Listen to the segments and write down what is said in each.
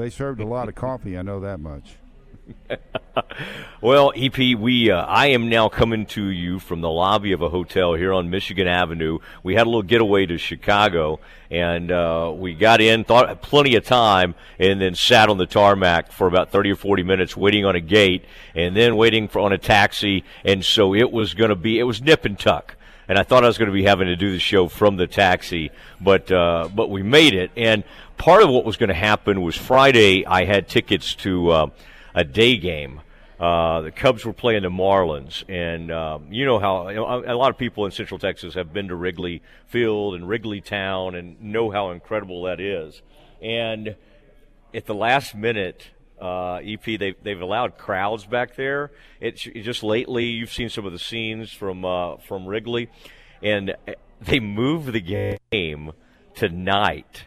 They served a lot of coffee. I know that much. well, EP, we uh, I am now coming to you from the lobby of a hotel here on Michigan Avenue. We had a little getaway to Chicago, and uh, we got in, thought plenty of time, and then sat on the tarmac for about thirty or forty minutes, waiting on a gate, and then waiting for on a taxi. And so it was going to be it was nip and tuck and I thought I was going to be having to do the show from the taxi, but uh, but we made it. And part of what was going to happen was Friday. I had tickets to uh, a day game. Uh, the Cubs were playing the Marlins, and um, you know how you know, a lot of people in Central Texas have been to Wrigley Field and Wrigley Town and know how incredible that is. And at the last minute, uh, EP they've they've allowed crowds back there. It's it just lately you've seen some of the scenes from uh, from Wrigley, and they moved the game tonight.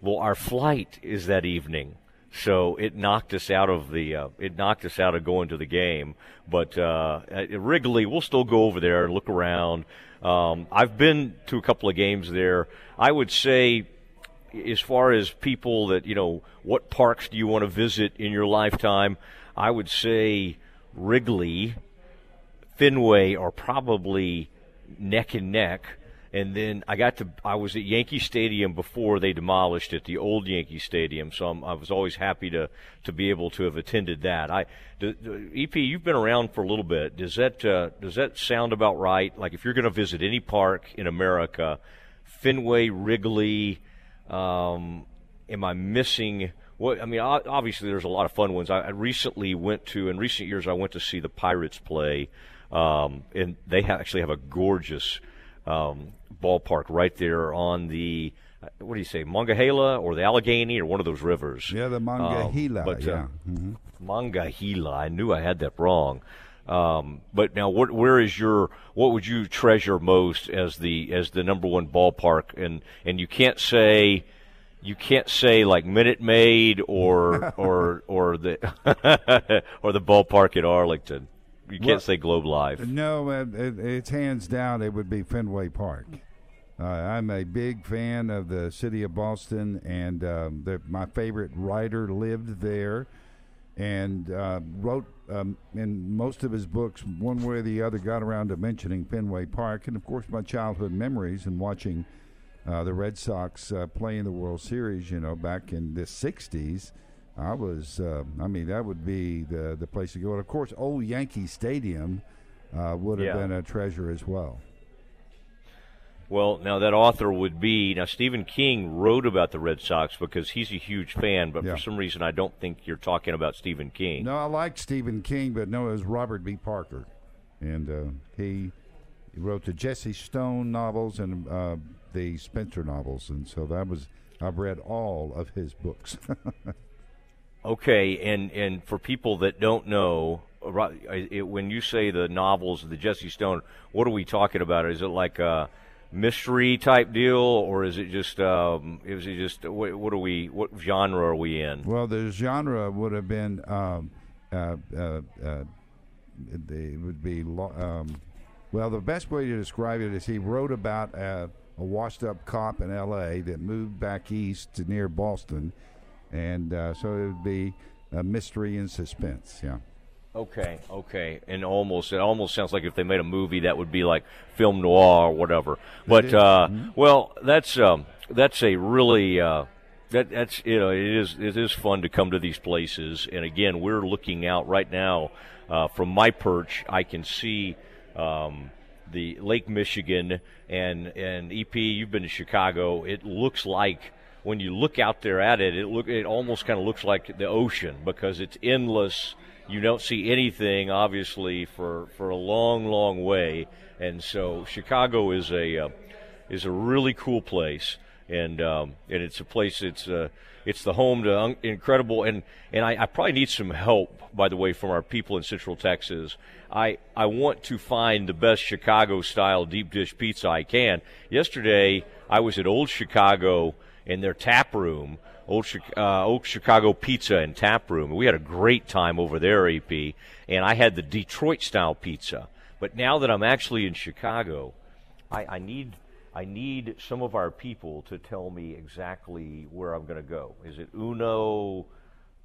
Well, our flight is that evening so it knocked us out of the uh, it knocked us out of going to the game. But uh, Wrigley, we'll still go over there and look around. Um, I've been to a couple of games there. I would say, as far as people that you know, what parks do you want to visit in your lifetime? I would say Wrigley, Fenway are probably neck and neck and then I got to I was at Yankee Stadium before they demolished it, the old Yankee Stadium. So I'm, i was always happy to to be able to have attended that. I EP, you've been around for a little bit. Does that uh, does that sound about right? Like if you're going to visit any park in America, Fenway, Wrigley, um, am I missing? What I mean, obviously there's a lot of fun ones. I, I recently went to in recent years I went to see the Pirates play, um, and they ha- actually have a gorgeous um, ballpark right there on the uh, what do you say, Monongahela or the Allegheny or one of those rivers. Yeah, the Monongahela. Um, but, yeah. Uh, mm-hmm. Monongahela. I knew I had that wrong. Um, but now, what, where is your? What would you treasure most as the as the number one ballpark? And and you can't say, you can't say like Minute Maid or or or the or the ballpark at Arlington. You can't well, say Globe Life. No, it, it, it's hands down. It would be Fenway Park. Uh, I'm a big fan of the city of Boston, and um, the, my favorite writer lived there and uh, wrote um, in most of his books, one way or the other, got around to mentioning Fenway Park. And of course, my childhood memories and watching uh, the Red Sox uh, play in the World Series, you know, back in the 60s. I was, uh, I mean, that would be the the place to go. And of course, old Yankee Stadium uh, would have yeah. been a treasure as well. Well, now that author would be now Stephen King wrote about the Red Sox because he's a huge fan, but yeah. for some reason I don't think you're talking about Stephen King. No, I like Stephen King, but no, it was Robert B. Parker, and uh, he, he wrote the Jesse Stone novels and uh, the Spenser novels, and so that was I've read all of his books. Okay, and and for people that don't know, when you say the novels of the Jesse Stone, what are we talking about? Is it like a mystery type deal, or is it just um, is it just what, what, are we what genre are we in? Well, the genre would have been um, uh, uh, uh, it would be um, well. The best way to describe it is he wrote about a, a washed up cop in L.A. that moved back east to near Boston and uh, so it would be a mystery and suspense. Yeah. Okay, okay, and almost it almost sounds like if they made a movie that would be like film noir or whatever. But uh, mm-hmm. well, that's um, that's a really uh, that that's you know it is it is fun to come to these places. And again, we're looking out right now uh, from my perch. I can see. Um, the Lake Michigan and and EP. You've been to Chicago. It looks like when you look out there at it, it look it almost kind of looks like the ocean because it's endless. You don't see anything, obviously, for for a long, long way. And so Chicago is a uh, is a really cool place, and um, and it's a place. It's uh, it's the home to un- incredible and and I, I probably need some help by the way from our people in Central Texas. I I want to find the best Chicago style deep dish pizza I can. Yesterday I was at Old Chicago in their tap room, Old, uh, Chicago Pizza and Tap Room. We had a great time over there, AP, and I had the Detroit style pizza. But now that I'm actually in Chicago, I, I need I need some of our people to tell me exactly where I'm going to go. Is it Uno?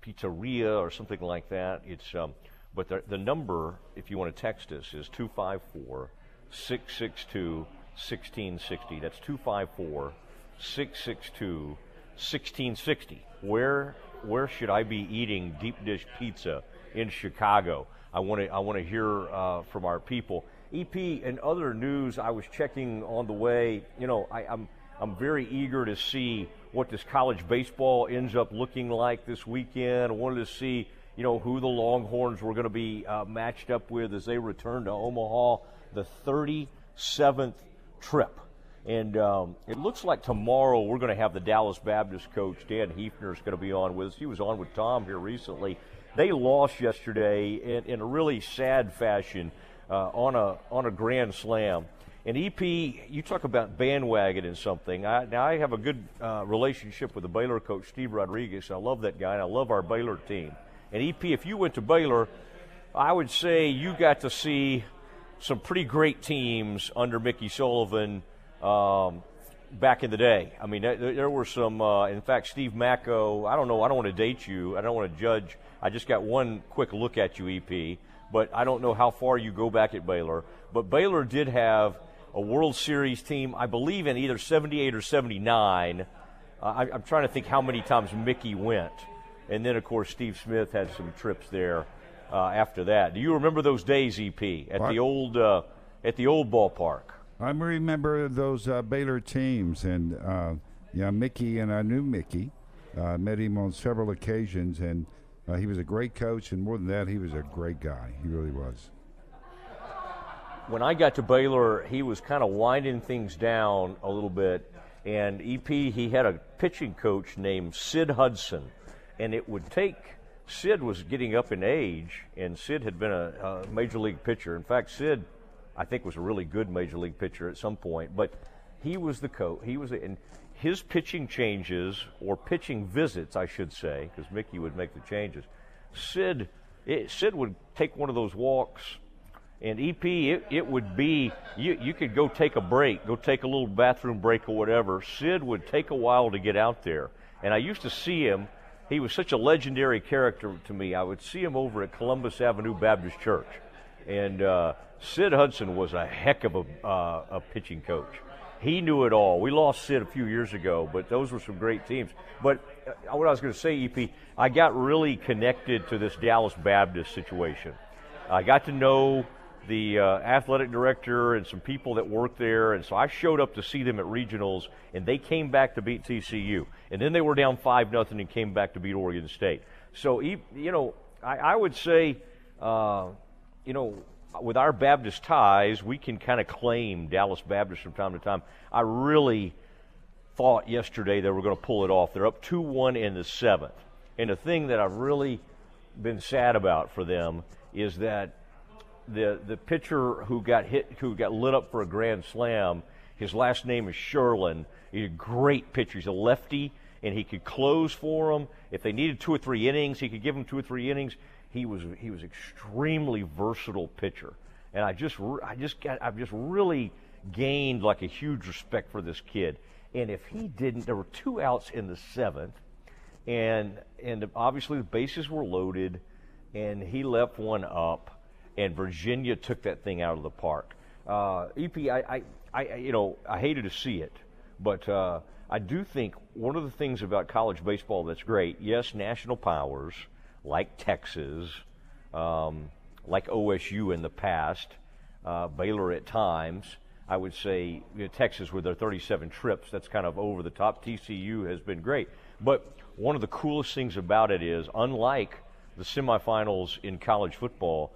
Pizzeria or something like that. It's um, but the, the number, if you want to text us, is 254 662 1660. That's 254 662 1660. Where where should I be eating deep dish pizza in Chicago? I want to I want to hear uh, from our people. EP and other news. I was checking on the way. You know, I, I'm I'm very eager to see what this college baseball ends up looking like this weekend. I wanted to see you know who the Longhorns were going to be uh, matched up with as they return to Omaha, the 37th trip. And um, it looks like tomorrow we're going to have the Dallas Baptist coach, Dan Heefner, is going to be on with us. He was on with Tom here recently. They lost yesterday in, in a really sad fashion uh, on, a, on a grand slam. And EP, you talk about bandwagon and something. I, now, I have a good uh, relationship with the Baylor coach, Steve Rodriguez. I love that guy, and I love our Baylor team. And EP, if you went to Baylor, I would say you got to see some pretty great teams under Mickey Sullivan um, back in the day. I mean, there, there were some. Uh, in fact, Steve Macko. I don't know. I don't want to date you. I don't want to judge. I just got one quick look at you, EP. But I don't know how far you go back at Baylor. But Baylor did have a World Series team, I believe, in either '78 or '79. Uh, I, I'm trying to think how many times Mickey went. And then, of course, Steve Smith had some trips there uh, after that. Do you remember those days, EP, at what? the old uh, at the old ballpark? I remember those uh, Baylor teams, and uh, yeah, Mickey, and I knew Mickey. Uh, met him on several occasions, and uh, he was a great coach, and more than that, he was a great guy. He really was. When I got to Baylor, he was kind of winding things down a little bit, and EP he had a pitching coach named Sid Hudson, and it would take. Sid was getting up in age, and Sid had been a, a major league pitcher. In fact, Sid I think was a really good major league pitcher at some point. But he was the coach. He was and his pitching changes or pitching visits, I should say, because Mickey would make the changes. Sid, it, Sid would take one of those walks, and EP, it, it would be you. You could go take a break, go take a little bathroom break or whatever. Sid would take a while to get out there, and I used to see him. He was such a legendary character to me. I would see him over at Columbus Avenue Baptist Church, and. Uh, Sid Hudson was a heck of a, uh, a pitching coach. He knew it all. We lost Sid a few years ago, but those were some great teams. But uh, what I was going to say, EP, I got really connected to this Dallas Baptist situation. I got to know the uh, athletic director and some people that work there, and so I showed up to see them at regionals, and they came back to beat TCU, and then they were down five nothing and came back to beat Oregon State. So you know, I, I would say, uh, you know, with our Baptist ties, we can kind of claim Dallas Baptist from time to time. I really thought yesterday they were going to pull it off. They're up 2 1 in the seventh. And the thing that I've really been sad about for them is that the the pitcher who got hit, who got lit up for a grand slam, his last name is Sherlin. He's a great pitcher. He's a lefty, and he could close for them. If they needed two or three innings, he could give them two or three innings he was he was extremely versatile pitcher, and I just I just got I've just really gained like a huge respect for this kid. And if he didn't, there were two outs in the seventh, and and obviously the bases were loaded, and he left one up, and Virginia took that thing out of the park. Uh, EP, I, I, I, you know, I hated to see it, but uh, I do think one of the things about college baseball that's great. Yes, national powers like Texas, um, like OSU in the past, uh, Baylor at times. I would say you know, Texas with their 37 trips, that's kind of over the top. TCU has been great. But one of the coolest things about it is, unlike the semifinals in college football,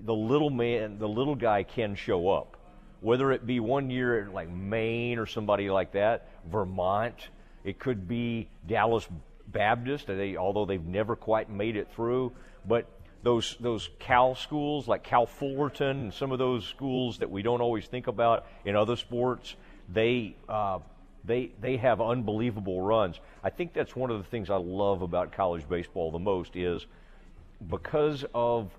the little man, the little guy can show up. Whether it be one year like Maine or somebody like that, Vermont, it could be Dallas Baptist, they, although they've never quite made it through. But those those Cal schools like Cal Fullerton and some of those schools that we don't always think about in other sports, they uh, they they have unbelievable runs. I think that's one of the things I love about college baseball the most is because of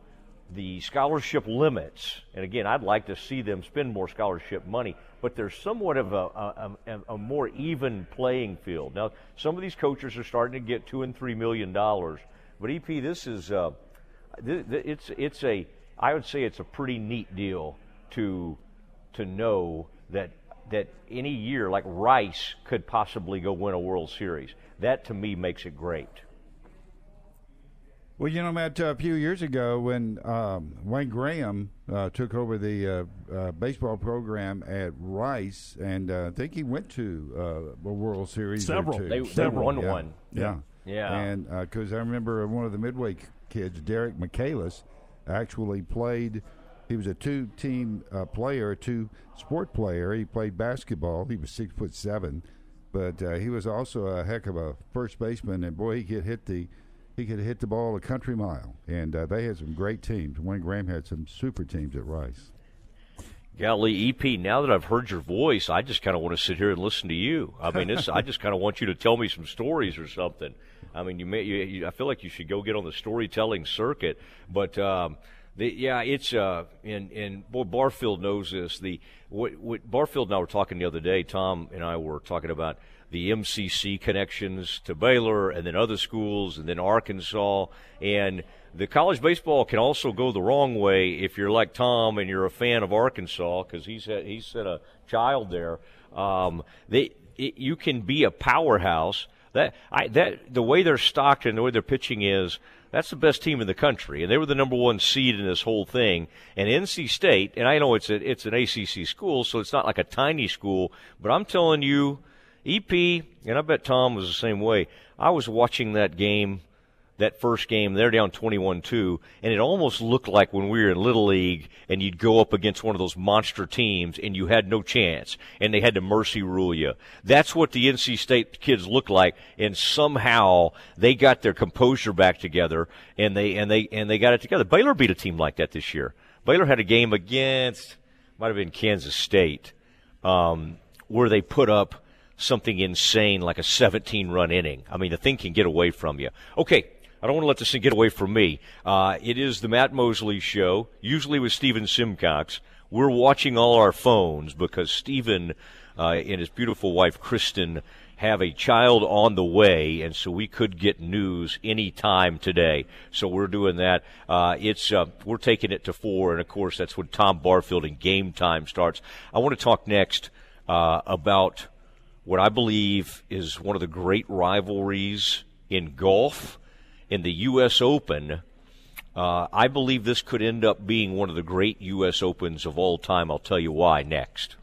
the scholarship limits, and again, I'd like to see them spend more scholarship money, but there's somewhat of a, a, a, more even playing field. Now, some of these coaches are starting to get two and three million dollars, But EP, this is uh, a I would say it's a pretty neat deal to to know that that any year like Rice could possibly go win a World Series. That to me makes it great. Well, you know, Matt, a few years ago when um, Wayne Graham uh, took over the uh, uh, baseball program at Rice, and uh, I think he went to uh, a World Series. Several. They, Several. they won yeah. one. Yeah. Yeah. And because I remember one of the Midway kids, Derek Michaelis, actually played. He was a two-team uh, player, a two-sport player. He played basketball. He was six foot seven, but uh, he was also a heck of a first baseman. And boy, he could hit the he could hit the ball a country mile. And uh, they had some great teams. Wayne Graham had some super teams at Rice. Golly, EP, now that I've heard your voice, I just kind of want to sit here and listen to you. I mean, this, I just kind of want you to tell me some stories or something. I mean, you may, you, you, I feel like you should go get on the storytelling circuit. But, um, the, yeah, it's, uh, and, and boy, Barfield knows this. The, what, what Barfield and I were talking the other day, Tom and I were talking about the MCC connections to Baylor and then other schools and then Arkansas. And the college baseball can also go the wrong way if you're like Tom and you're a fan of Arkansas because he's had, he's sent a child there. Um, they it, you can be a powerhouse. That I that the way they're stocked and the way they're pitching is. That's the best team in the country, and they were the number one seed in this whole thing. And NC State, and I know it's a, it's an ACC school, so it's not like a tiny school, but I'm telling you, EP, and I bet Tom was the same way. I was watching that game, that first game. They're down 21-2, and it almost looked like when we were in Little League and you'd go up against one of those monster teams and you had no chance, and they had to mercy rule you. That's what the NC State kids look like, and somehow they got their composure back together, and they and they and they got it together. Baylor beat a team like that this year. Baylor had a game against might have been Kansas State, um, where they put up something insane like a 17 run inning. I mean, the thing can get away from you. Okay. I don't want to let this thing get away from me. Uh, it is the Matt Mosley show, usually with Stephen Simcox. We're watching all our phones because Stephen uh, and his beautiful wife, Kristen, have a child on the way, and so we could get news any time today. So we're doing that. Uh, it's uh, we're taking it to four, and of course that's when Tom Barfield and game time starts. I want to talk next uh, about what I believe is one of the great rivalries in golf in the U.S. Open. Uh, I believe this could end up being one of the great U.S. Opens of all time. I'll tell you why next.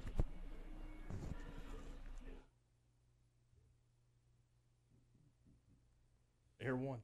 Air one.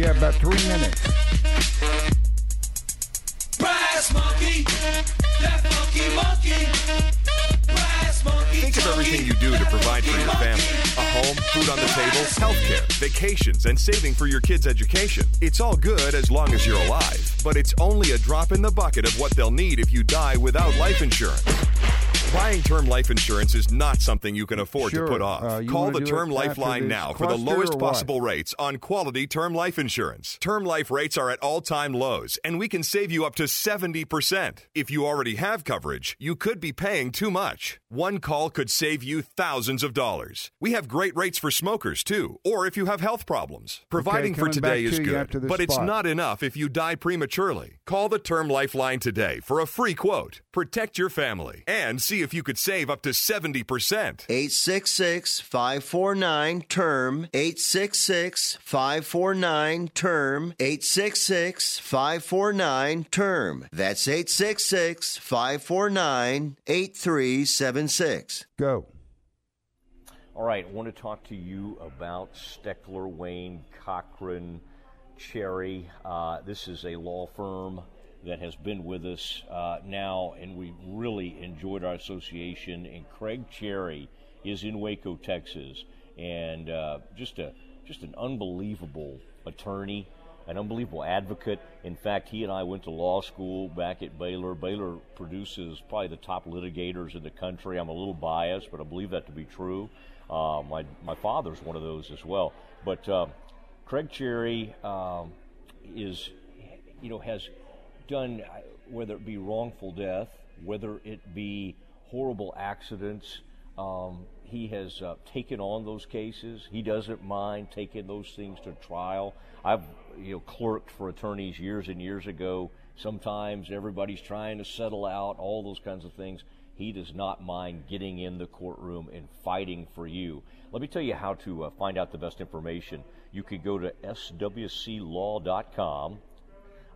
Yeah, about three minutes. Brass monkey, that funky monkey. Brass monkey. Think of everything you do to provide for your family. A home, food on the table, healthcare, vacations, and saving for your kids' education. It's all good as long as you're alive, but it's only a drop in the bucket of what they'll need if you die without life insurance. Buying term life insurance is not something you can afford Sure. to put off. Uh, Call the Term it Life after line this now for the lowest possible rates on quality term life insurance. Term life rates are at all time lows, and we can save you up to 70%. If you already have coverage, you could be paying too much. One call could save you thousands of dollars. We have great rates for smokers, too, or if you have health problems. Providing for today is to good, but it's not enough if you die prematurely. Call the Term Lifeline today for a free quote. Protect your family and see if you could save up to 70%. 866 549 term 866 549 term 866 549 term that's 866 549 8376 Go. All right, I want to talk to you about Steckler, Wayne, Cochran, Cherry. Uh, this is a law firm that has been with us uh, now, and we really enjoyed our association. And Craig Cherry is in Waco, Texas, and uh, just a just an unbelievable attorney, an unbelievable advocate. In fact, he and I went to law school back at Baylor. Baylor produces probably the top litigators in the country. I'm a little biased, but I believe that to be true. Uh, my my father's one of those as well. But uh, Craig Cherry um, is, you know, has done, uh, whether it be wrongful death, whether it be horrible accidents. Um, he has uh, taken on those cases. He doesn't mind taking those things to trial. I've you know clerked for attorneys years and years ago. Sometimes everybody's trying to settle out all those kinds of things. He does not mind getting in the courtroom and fighting for you. Let me tell you how to uh, find out the best information. You can go to swclaw.com.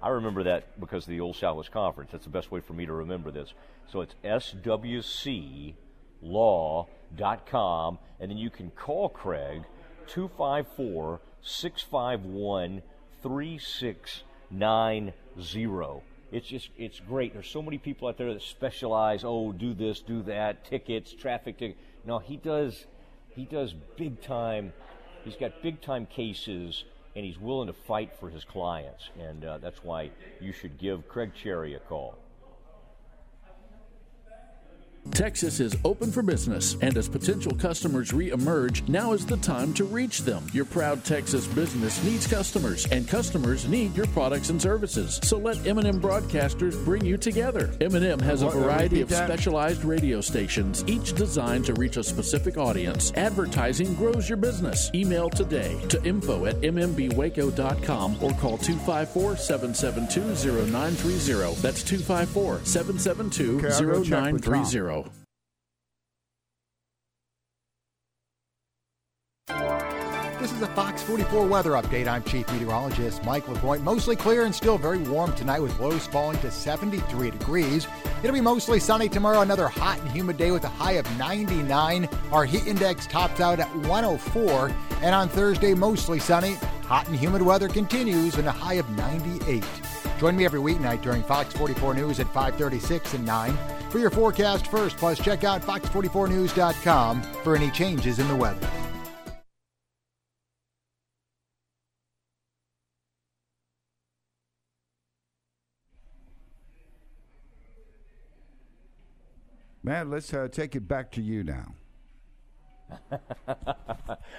I remember that because of the Old Southwest Conference. That's the best way for me to remember this. So it's swclaw.com, and then you can call Craig 254 651 3690. It's just, it's great. There's so many people out there that specialize, oh, do this, do that, tickets, traffic tickets. No, he does, he does big time, he's got big time cases and he's willing to fight for his clients. And uh, that's why you should give Craig Cherry a call. Texas is open for business, and as potential customers re-emerge, now is the time to reach them. Your proud Texas business needs customers, and customers need your products and services. So let M&M Broadcasters bring you together. M&M has a variety of specialized radio stations, each designed to reach a specific audience. Advertising grows your business. Email today to info at mmbwaco.com or call 254-772-0930. That's 254-772-0930. This is a Fox 44 weather update. I'm Chief Meteorologist Mike LaPointe. Mostly clear and still very warm tonight with lows falling to 73 degrees. It'll be mostly sunny tomorrow, another hot and humid day with a high of 99. Our heat index tops out at 104. And on Thursday, mostly sunny. Hot and humid weather continues and a high of 98. Join me every weeknight during Fox 44 News at 536 and 9 for your forecast first. Plus, check out fox44news.com for any changes in the weather. Matt, let's uh, take it back to you now.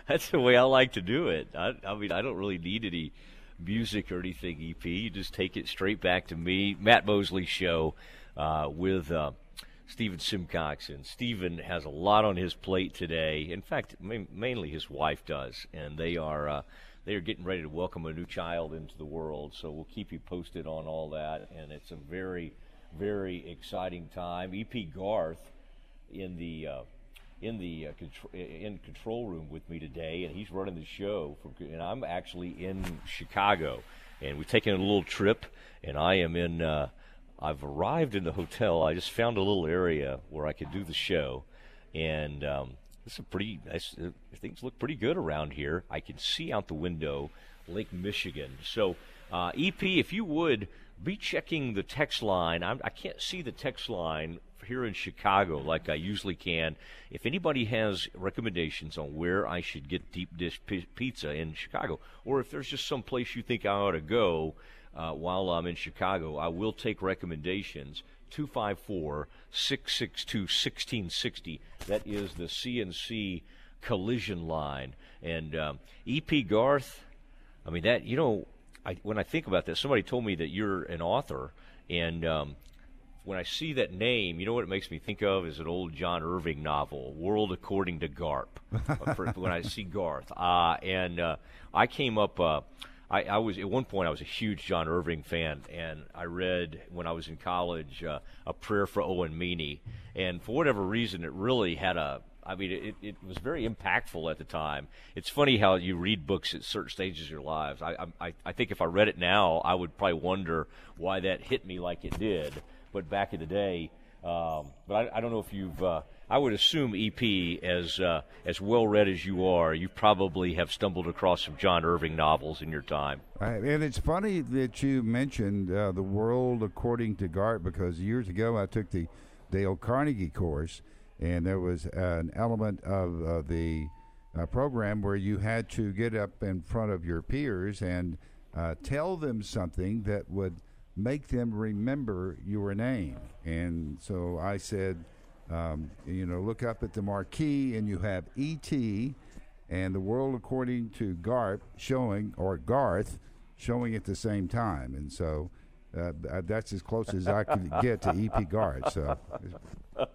That's the way I like to do it. I, I mean, I don't really need any music or anything, EP. You just take it straight back to me. Matt Mosley Show uh, with uh, Stephen Simcox. And Stephen has a lot on his plate today. In fact, ma- mainly his wife does. And they are. Uh, they are getting ready to welcome a new child into the world, so we'll keep you posted on all that. And it's a very, very exciting time. EP Garth in the uh, in the uh, in control room with me today, and he's running the show. From, and I'm actually in Chicago, and we've taken a little trip, and I am in. Uh, I've arrived in the hotel. I just found a little area where I could do the show, and um, this is pretty. Nice, uh, things look pretty good around here. I can see out the window Lake Michigan. So, uh, EP, if you would be checking the text line. I'm, I can't see the text line here in Chicago like I usually can. If anybody has recommendations on where I should get deep dish pi- pizza in Chicago, or if there's just some place you think I ought to go uh, while I'm in Chicago, I will take recommendations. 254 662 1660. That is the CNC collision line. And um, EP Garth, I mean, that, you know, I, when I think about this, somebody told me that you're an author, and um, when I see that name, you know what it makes me think of is an old John Irving novel, World According to Garp. Uh, when I see Garth, uh, and uh, I came up. Uh, I, I was at one point I was a huge John Irving fan, and I read when I was in college uh, a prayer for Owen Meany, and for whatever reason, it really had a I mean, it, it was very impactful at the time. It's funny how you read books at certain stages of your lives. I, I, I think if I read it now, I would probably wonder why that hit me like it did. But back in the day, um, but I, I don't know if you've uh, I would assume EP, as uh, as well read as you are, you probably have stumbled across some John Irving novels in your time. And it's funny that you mentioned uh, the world according to Garp because years ago I took the Dale Carnegie course, and there was an element of the uh, program where you had to get up in front of your peers and uh, tell them something that would make them remember your name. And so I said um, you know, look up at the marquee and you have E.T. and the world according to Garp showing, or Garth showing at the same time. And so uh, that's as close as I could get to E.P. Garth. So.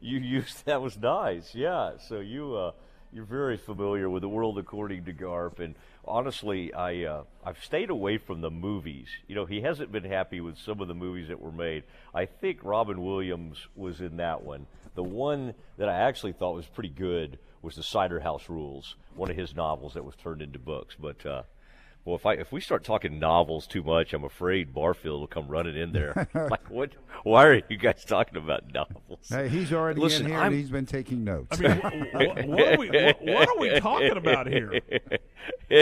you used that was nice, yeah. So you uh, you're very familiar with the world according to Garp, and honestly, I uh, I've stayed away from the movies. You know, he hasn't been happy with some of the movies that were made. I think Robin Williams was in that one. The one that I actually thought was pretty good was the Cider House Rules, one of his novels that was turned into books. But uh, well, if I if we start talking novels too much, I'm afraid Barfield will come running in there. like, what? Why are you guys talking about novels? Hey, he's already Listen, in here I'm- and he's been taking notes. I mean, what, what, are we, what, what are we talking about here?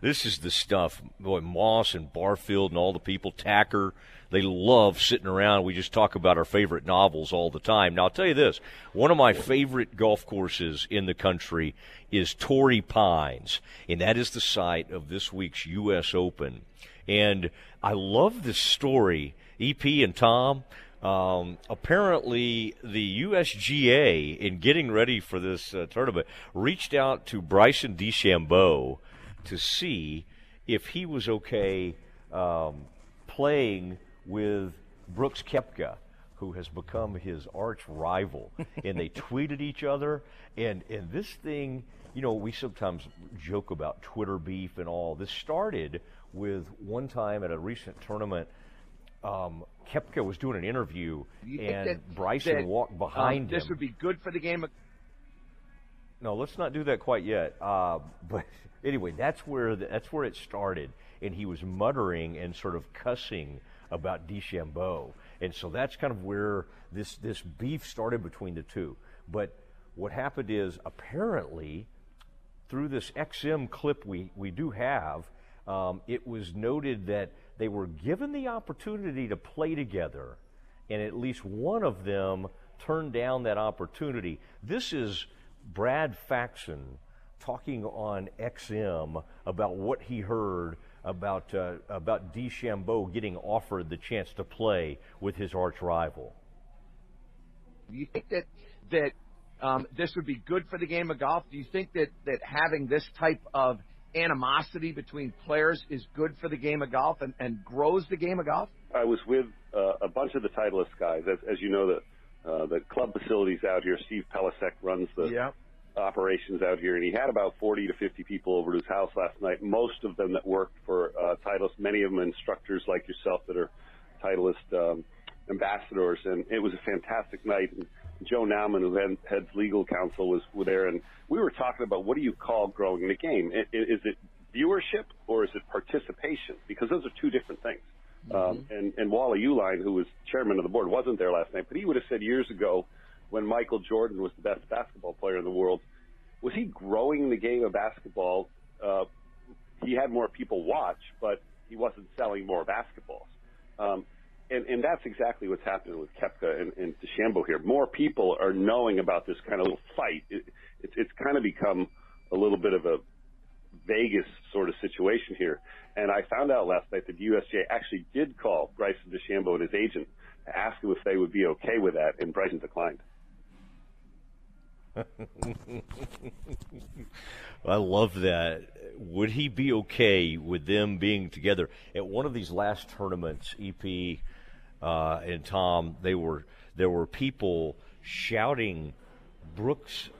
this is the stuff. Boy, Moss and Barfield and all the people, Tacker, they love sitting around. We just talk about our favorite novels all the time. Now, I'll tell you this one of my favorite golf courses in the country is Torrey Pines, and that is the site of this week's U.S. Open. And I love this story. EP and Tom, um, apparently, the USGA, in getting ready for this uh, tournament, reached out to Bryson DeChambeau to see if he was okay um, playing with Brooks Koepka, who has become his arch rival. and they tweeted each other. And, and this thing, you know, we sometimes joke about Twitter beef and all. This started with one time at a recent tournament um, Kepka was doing an interview, and that- Bryson that, walked um, behind This him. This would be good for the game. Of- No, let's not do that quite yet. Uh, but anyway, that's where the, that's where it started, and he was muttering and sort of cussing about DeChambeau, and so that's kind of where this this beef started between the two. But what happened is apparently through this XM clip we, we do have, um, it was noted that they were given the opportunity to play together, and at least one of them turned down that opportunity. This is Brad Faxon talking on XM about what he heard about uh, about DeChambeau getting offered the chance to play with his arch rival. Do you think that that um, this would be good for the game of golf? Do you think that that having this type of animosity between players is good for the game of golf and, and grows the game of golf? I was with uh, a bunch of the Titleist guys. As, as you know, the uh, the club facilities out here. Steve Pelisek runs the Yeah. Operations out here, and he had about 40 to 50 people over to his house last night. Most of them that worked for uh, Titleist, many of them instructors like yourself that are Titleist um, ambassadors, and it was a fantastic night. And Joe Nauman, who head, heads legal counsel, was was there, and we were talking about what do you call growing the game? Is it viewership or is it participation? Because those are two different things. Um, and, and Wally Uihlein, who was chairman of the board, wasn't there last night, but he would have said years ago when Michael Jordan was the best basketball player in the world, was he growing the game of basketball? Uh, he had more people watch, but he wasn't selling more basketballs. Um, and, and that's exactly what's happening with Koepka and, and DeChambeau here. More people are knowing about this kind of little fight. It, it's it's kind of become a little bit of a Vegas sort of situation here. And I found out last night that the USGA actually did call Bryson DeChambeau and his agent to ask him if they would be okay with that, and Bryson declined. I love that. Would he be okay with them being together at one of these last tournaments? EP uh, and Tom, they were there were people shouting Brooks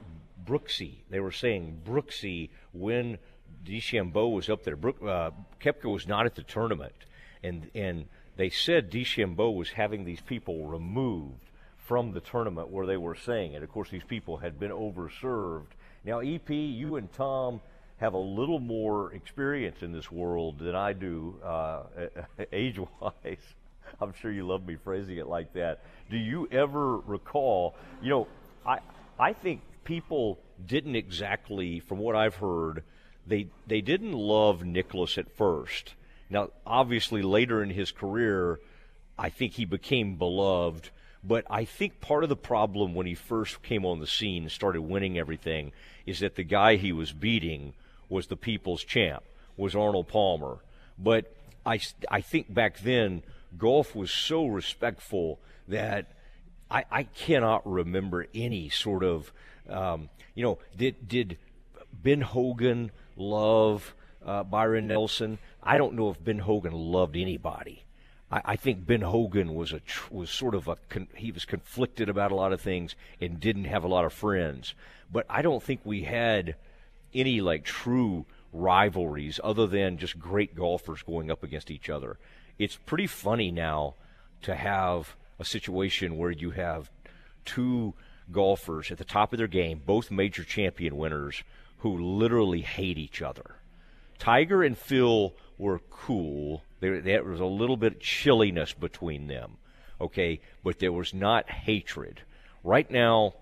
Brooksy. They were saying Brooksy when DeChambeau was up there. Brook, uh, Koepka was not at the tournament, and and they said DeChambeau was having these people removed from the tournament where they were saying it. Of course, these people had been overserved. Now, EP, you and Tom have a little more experience in this world than I do, uh, age-wise. I'm sure you love me phrasing it like that. Do you ever recall? You know, I I think people didn't exactly, from what I've heard, they they didn't love Nicklaus at first. Now, obviously, later in his career, I think he became beloved. But I think part of the problem when he first came on the scene and started winning everything is that the guy he was beating was the people's champ, was Arnold Palmer. But I, I think back then, golf was so respectful that I, I cannot remember any sort of, um, you know, did, did Ben Hogan love uh, Byron Nelson? I don't know if Ben Hogan loved anybody. I, I think Ben Hogan was a was sort of a con- he was conflicted about a lot of things and didn't have a lot of friends. But I don't think we had any like true rivalries other than just great golfers going up against each other. It's pretty funny now to have a situation where you have two golfers at the top of their game, both major champion winners, who literally hate each other. Tiger and Phil were cool. There, there was a little bit of chilliness between them, okay, but there was not hatred. Right now,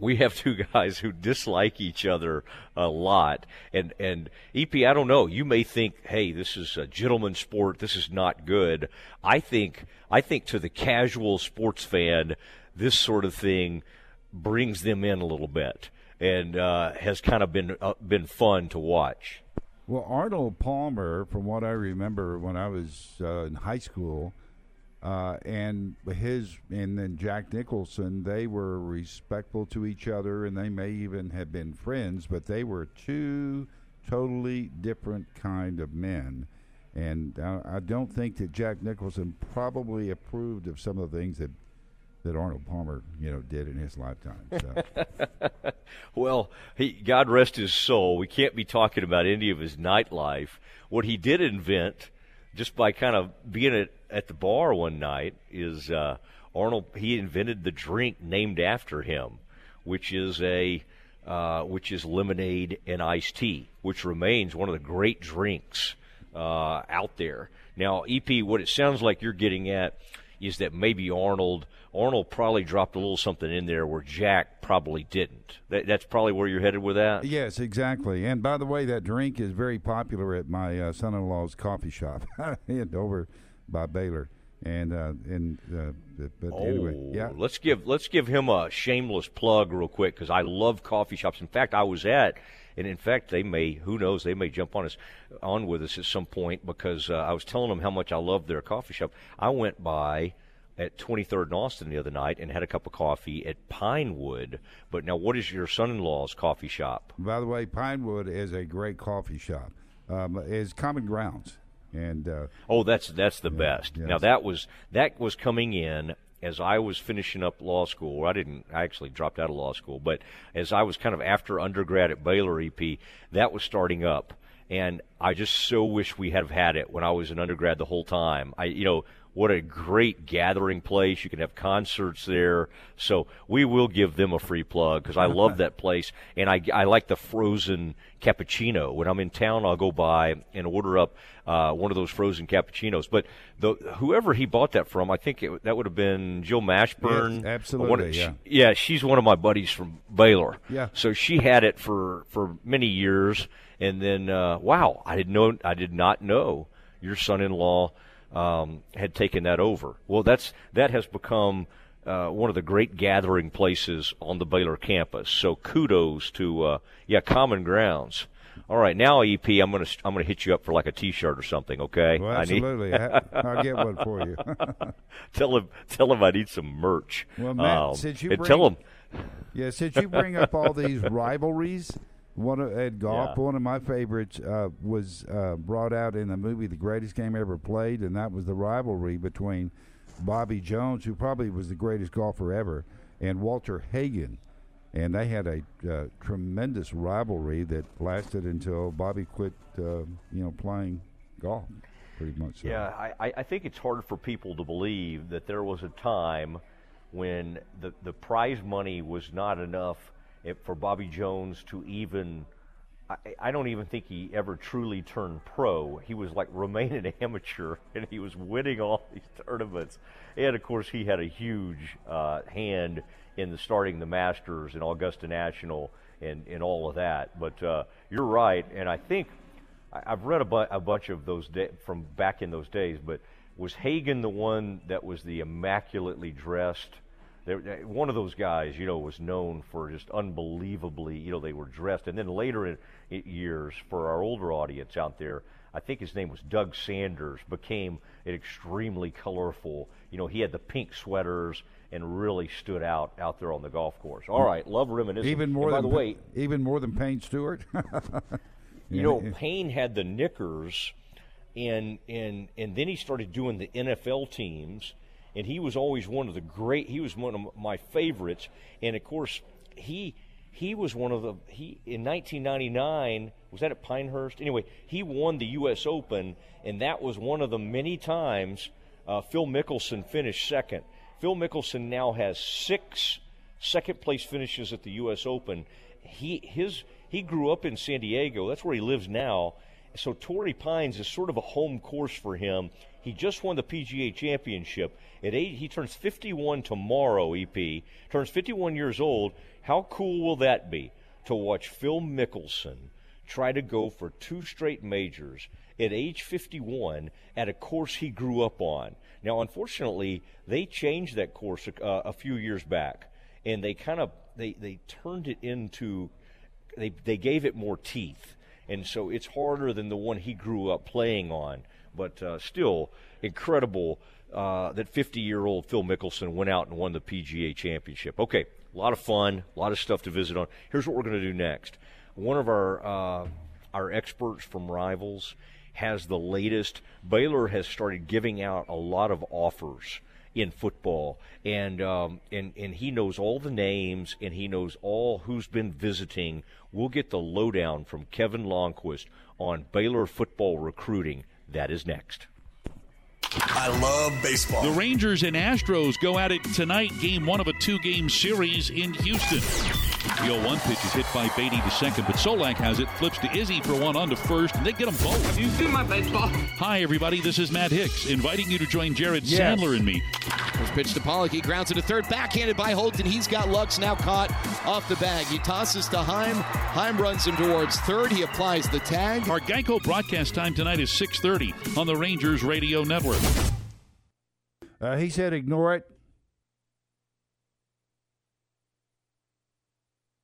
we have two guys who dislike each other a lot. And and EP, I don't know. You may think, hey, this is a gentleman's sport. This is not good. I think I think to the casual sports fan, this sort of thing brings them in a little bit and uh, has kind of been uh, been fun to watch. Well, Arnold Palmer, from what I remember when I was uh, in high school, uh, and his and then Jack Nicklaus, they were respectful to each other, and they may even have been friends, but they were two totally different kind of men. And uh, I don't think that Jack Nicklaus probably approved of some of the things that that Arnold Palmer, you know, did in his lifetime. So. well, he, God rest his soul. We can't be talking about any of his nightlife. What he did invent, just by kind of being at, at the bar one night, is uh, Arnold. He invented the drink named after him, which is a uh, which is lemonade and iced tea, which remains one of the great drinks uh, out there. Now, EP, what it sounds like you're getting at is that maybe Arnold Arnold probably dropped a little something in there where Jack probably didn't. That, that's probably where you're headed with that. Yes, exactly. And by the way, that drink is very popular at my uh, son-in-law's coffee shop over by Baylor. And uh, and uh, but oh, anyway, yeah. Let's give let's give him a shameless plug real quick because I love coffee shops. In fact, I was at and in fact, they may, who knows, they may jump on us, on with us at some point because uh, I was telling them how much I love their coffee shop. I went by at 23rd and Austin the other night and had a cup of coffee at Pinewood. But now, what is your son-in-law's coffee shop? By the way, Pinewood is a great coffee shop. Um, is Common Grounds, and uh, oh, that's that's the yeah, best. yes. Now that was that was coming in as I was finishing up law school. I didn't. I actually dropped out of law school, but as I was kind of after undergrad at Baylor EP, that was starting up. And I just so wish we had had it when I was an undergrad the whole time. I, you know, what a great gathering place. You can have concerts there. So we will give them a free plug because I love that place. And I, I like the frozen cappuccino. When I'm in town, I'll go by and order up uh, one of those frozen cappuccinos. But the, whoever he bought that from, I think it, that would have been Jill Mashburn. Yes, absolutely, of- yeah. she- yeah, she's one of my buddies from Baylor. Yeah. So she had it for, for many years. And then, uh, wow, I didn't know, I did not know your son-in-law um, had taken that over. Well, that's that has become uh, one of the great gathering places on the Baylor campus. So kudos to uh, yeah, Common Grounds. All right, now EP, I'm gonna I'm gonna hit you up for like a T-shirt or something. Okay? well, I need- absolutely, I, will get one for you. tell him tell him I need some merch. Well, Matt, Um, since you bring, tell him yeah, since you bring up all these rivalries, one of, at golf, Yeah. one of my favorites uh, was uh, brought out in the movie "The Greatest Game Ever Played," and that was the rivalry between Bobby Jones, who probably was the greatest golfer ever, and Walter Hagen. And they had a uh, tremendous rivalry that lasted until Bobby quit, uh, you know, playing golf, pretty much. So. Yeah, I, I- I think it's hard for people to believe that there was a time when the, the prize money was not enough if, for Bobby Jones to even. I, don't even think he ever truly turned pro. He was like remaining an amateur, and he was winning all these tournaments. And of course, he had a huge uh, hand in the starting the Masters and Augusta National and, and all of that. But uh, you're right, and I think I've read a, bu- a bunch of those from back in those days. But was Hagen the one that was the immaculately dressed? There, eh, one of those guys, you know, was known for just unbelievably, you know, they were dressed. And then later in years, for our older audience out there, I think his name was Doug Sanders, became an extremely colorful. You know, he had the pink sweaters and really stood out out there on the golf course. All right, love reminiscing. Even more And by than the way, even more than Payne Stewart. you know, Payne had the knickers, and and and then he started doing the NFL teams, and he was always one of the great. He was one of my favorites, and of course, he he was one of the he in 1999 was that at Pinehurst? Anyway, he won the U.S. Open, and that was one of the many times uh, Phil Mickelson finished second. Phil Mickelson now has six second place finishes at the U.S. Open. He his he grew up in San Diego. That's where he lives now. So Torrey Pines is sort of a home course for him. He just won the PGA Championship. At eight, he turns 51 tomorrow. EP turns 51 years old. How cool will that be to watch Phil Mickelson try to go for two straight majors at age 51 at a course he grew up on? Now, unfortunately, they changed that course uh, a few years back, and they kind of they they turned it into they they gave it more teeth, and so it's harder than the one he grew up playing on. But uh, still, incredible uh, that 50 year old Phil Mickelson went out and won the PGA Championship. Okay, a lot of fun, a lot of stuff to visit on. Here's what we're going to do next. One of our uh, our experts from Rivals has the latest. Baylor has started giving out a lot of offers in football, and um, and and he knows all the names, and he knows all who's been visiting. We'll get the lowdown from Kevin Lonnquist on Baylor football recruiting. That is next. I love baseball. The Rangers and Astros go at it tonight, game one of a two game series in Houston. The 0 1 pitch is hit by Beaty to second, but Solak has it, flips to Izzy for one on to first, and they get them both. Have you seen my baseball? Hi, everybody. This is Matt Hicks, inviting you to join Jared Yes. Sandler and me. First pitch to Pollock. He grounds it to third. Backhanded by Holton. He's got Lux now caught off the bag. He tosses to Heim. Heim runs him towards third. He applies the tag. Our Geico broadcast time tonight is 6.30 on the Rangers Radio Network. Uh, he said, "Ignore it."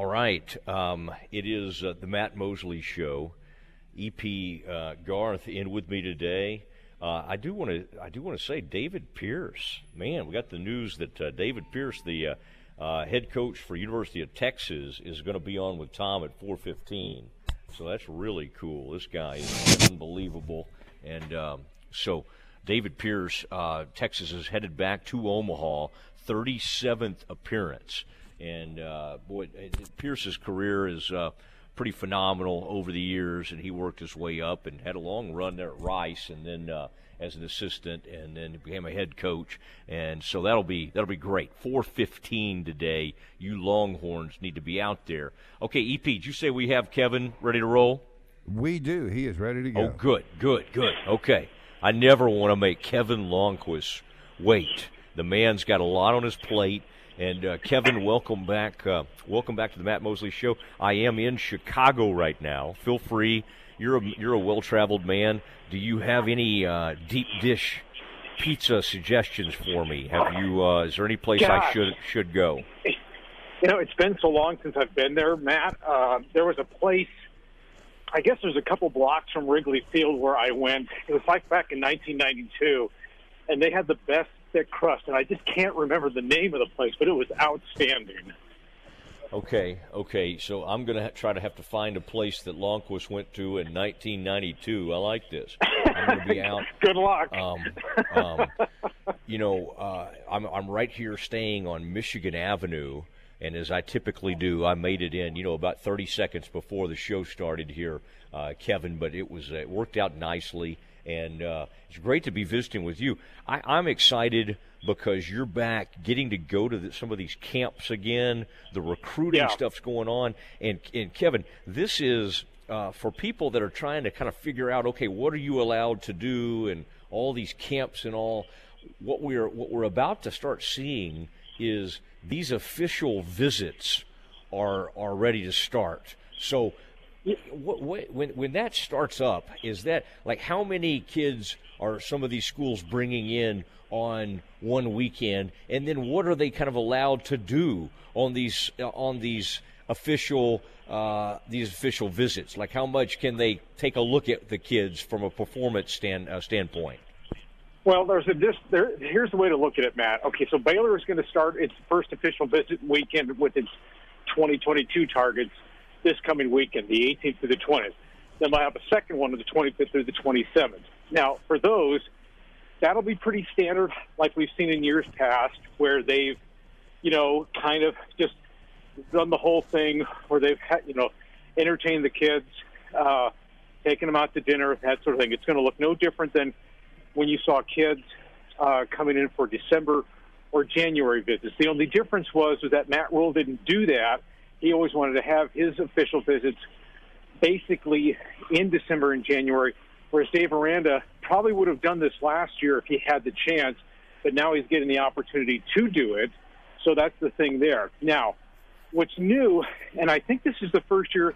All right. Um, it is uh, the Matt Mosley Show. EP uh, Garth in with me today. Uh, I do want to. I do want to say David Pierce. Man, we got the news that uh, David Pierce, the uh, uh, head coach for University of Texas, is going to be on with Tom at 4:15. So that's really cool. This guy is unbelievable, and um, so David Pierce, Texas is headed back to Omaha, 37th appearance, and uh, boy, Pierce's career is uh, pretty phenomenal over the years, and he worked his way up and had a long run there at Rice, and then uh, as an assistant, and then became a head coach, and so that'll be that'll be great. 4:15 today. You Longhorns need to be out there. Okay, EP, did you say we have Kevin ready to roll? We do. He is ready to go. Oh, good, good, good. Okay. I never want to make Kevin Lonnquist wait. The man's got a lot on his plate. And uh, Kevin, welcome back. Uh, welcome back to the Matt Mosley Show. I am in Chicago right now. Feel free. You're a you're a well traveled man. Do you have any uh, deep dish pizza suggestions for me? Have you? Uh, is there any place I should should go? You know, it's been so long since I've been there, Matt. Uh, there was a place, I guess there's a couple blocks from Wrigley Field where I went. It was like back in 1992, and they had the best thick crust, and I just can't remember the name of the place, but it was outstanding. Okay, okay. So I'm going to ha- try to have to find a place that Lonnquist went to in 1992. I like this. I'm going to be out. Good luck. Um, um, you know, uh, I'm I'm right here staying on Michigan Avenue, and as I typically do, I made it in. You know, about 30 seconds before the show started here, uh, Kevin. But it was uh, it worked out nicely, and uh, it's great to be visiting with you. I, I'm excited because you're back, getting to go to the, some of these camps again. The recruiting Yeah. stuff's going on, and and Kevin, this is uh, for people that are trying to kind of figure out, okay, what are you allowed to do, and all these camps and all. What we're what we're about to start seeing is these official visits are are ready to start. So, when when that starts up, is that like how many kids are some of these schools bringing in on one weekend, and then what are they kind of allowed to do on these uh, on these official uh, these official visits? Like how much can they take a look at the kids from a performance stand uh, standpoint? Well, there's a this there. Here's the way to look at it, Matt. Okay, so Baylor is going to start its first official visit weekend with its 2022 targets this coming weekend, the 18th through the 20th. Then we'll have a second one on the 25th through the 27th. Now, for those, that'll be pretty standard, like we've seen in years past, where they've, you know, kind of just done the whole thing where they've, had, you know, entertained the kids, uh, taken them out to dinner, that sort of thing. It's going to look no different than when you saw kids uh, coming in for December or January visits. The only difference was, was that Matt Rhule didn't do that. He always wanted to have his official visits basically in December and January, whereas Dave Aranda probably would have done this last year if he had the chance, but now he's getting the opportunity to do it. So that's the thing there. Now, what's new, and I think this is the first year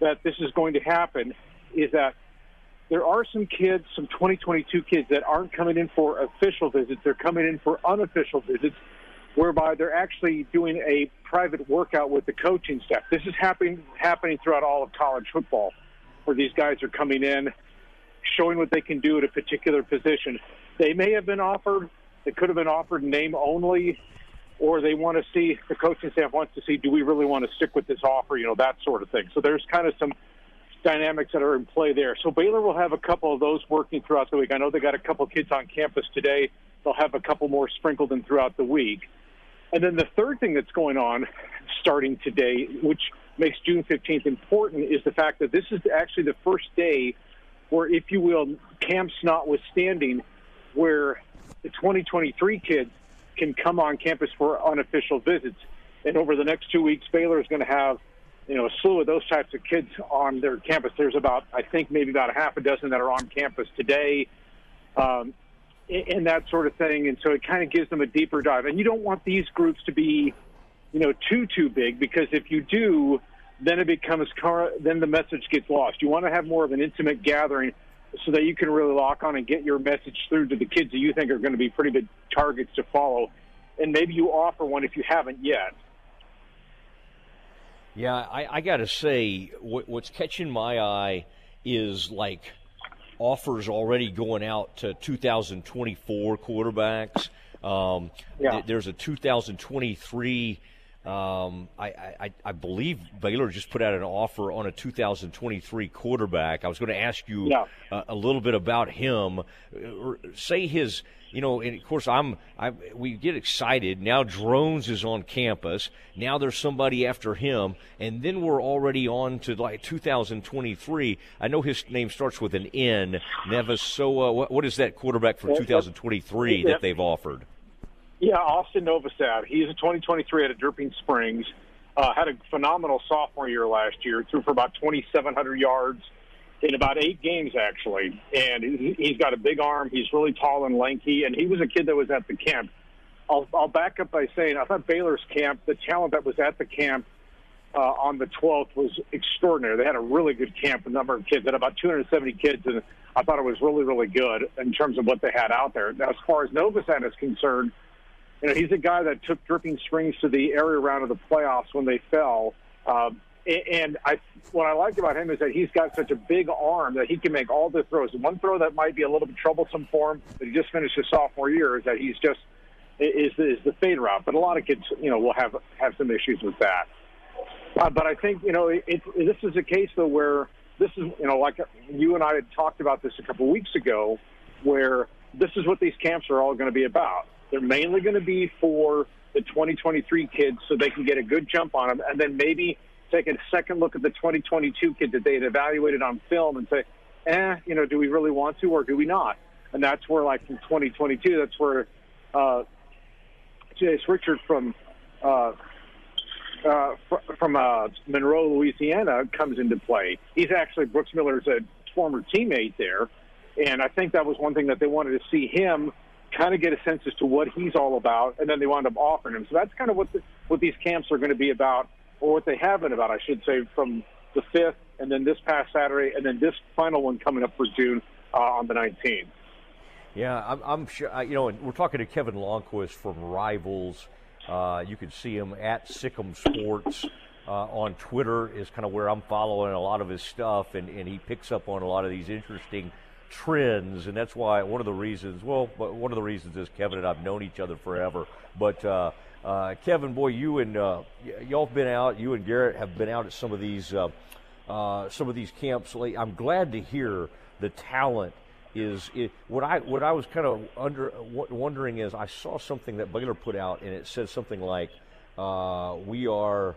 that this is going to happen, is that there are some kids, some 2022 kids that aren't coming in for official visits. They're coming in for unofficial visits, whereby they're actually doing a private workout with the coaching staff. This is happening happening throughout all of college football, where these guys are coming in, showing what they can do at a particular position. They may have been offered, they could have been offered name only, or they want to see the coaching staff wants to see, do we really want to stick with this offer? You know, that sort of thing. So there's kind of some dynamics that are in play there. So Baylor will have a couple of those working throughout the week. I know they got a couple kids on campus today. They'll have a couple more sprinkled in throughout the week. And then the third thing that's going on starting today, which makes June 15th important, is the fact that this is actually the first day where, if you will, camps notwithstanding, where the 2023 kids can come on campus for unofficial visits. And over the next two weeks, Baylor is going to have you know, a slew of those types of kids on their campus. There's about, I think, maybe about a half a dozen that are on campus today, um, and that sort of thing. And so it kind of gives them a deeper dive. And you don't want these groups to be, you know, too too big because if you do, then it becomes then the message gets lost. You want to have more of an intimate gathering so that you can really lock on and get your message through to the kids that you think are going to be pretty good targets to follow. And maybe you offer one if you haven't yet. Yeah, I, I got to say, what, what's catching my eye is like offers already going out to 2024 quarterbacks. Um, Yeah. th- there's a 2023 Um, I, I, I believe Baylor just put out an offer on a 2023 quarterback. I was going to ask you Yeah. uh, a little bit about him. Uh, Say his, you know, and of course I'm, I we get excited now. Drones is on campus. Now there's somebody after him, and then we're already on to like 2023. I know his name starts with an N. Nevis. So uh, what, what is that quarterback for 2023 yeah. that they've offered? Yeah, Austin Novosad. He's a 2023 out of Dripping Springs. Uh, had a phenomenal sophomore year last year. Threw for about 2,700 yards in about eight games, actually. And he- he's got a big arm. He's really tall and lanky. And he was a kid that was at the camp. I'll, I'll back up by saying I thought Baylor's camp, the talent that was at the camp uh, on the 12th was extraordinary. They had a really good camp, a number of kids, had about 270 kids, and I thought it was really, really good in terms of what they had out there. Now, as far as Novosad is concerned, you know, he's a guy that took Dripping Springs to the area round of the playoffs when they fell. A- and I, what I like about him is that he's got such a big arm that he can make all the throws. One throw that might be a little bit troublesome for him, but he just finished his sophomore year, is that he's just is is the fade route. But a lot of kids, you know, will have have some issues with that. Uh, but I think you know it, it, this is a case though where this is you know like you and I had talked about this a couple weeks ago, where this is what these camps are all going to be about. They're mainly going to be for the 2023 kids so they can get a good jump on them, and then maybe take a second look at the 2022 kid that they had evaluated on film and say, eh, you know, do we really want to or do we not? And that's where, like from 2022, that's where uh, Jace Richard from uh, uh, fr- from uh, Monroe, Louisiana, comes into play. He's actually Brooks Miller's a former teammate there, and I think that was one thing that they wanted to see him kind of get a sense as to what he's all about, and then they wound up offering him. So that's kind of what the, what these camps are going to be about, or what they have been about, I should say, from the fifth, and then this past Saturday, and then this final one coming up for June uh, on the 19th. Yeah, I'm, I'm sure. You know, we're talking to Kevin Lonnquist from Rivals. Uh, you can see him at SicEm Sports uh, on Twitter. Is kind of where I'm following a lot of his stuff, and, and he picks up on a lot of these interesting trends, and that's why one of the reasons. Well, one of the reasons is Kevin and I've known each other forever. But uh, uh, Kevin, boy, you and uh, y'all have been out. You and Garrett have been out at some of these uh, uh, some of these camps. late. I'm glad to hear the talent is it, what I what I was kind of under w- wondering is I saw something that Baylor put out and it said something like uh, we are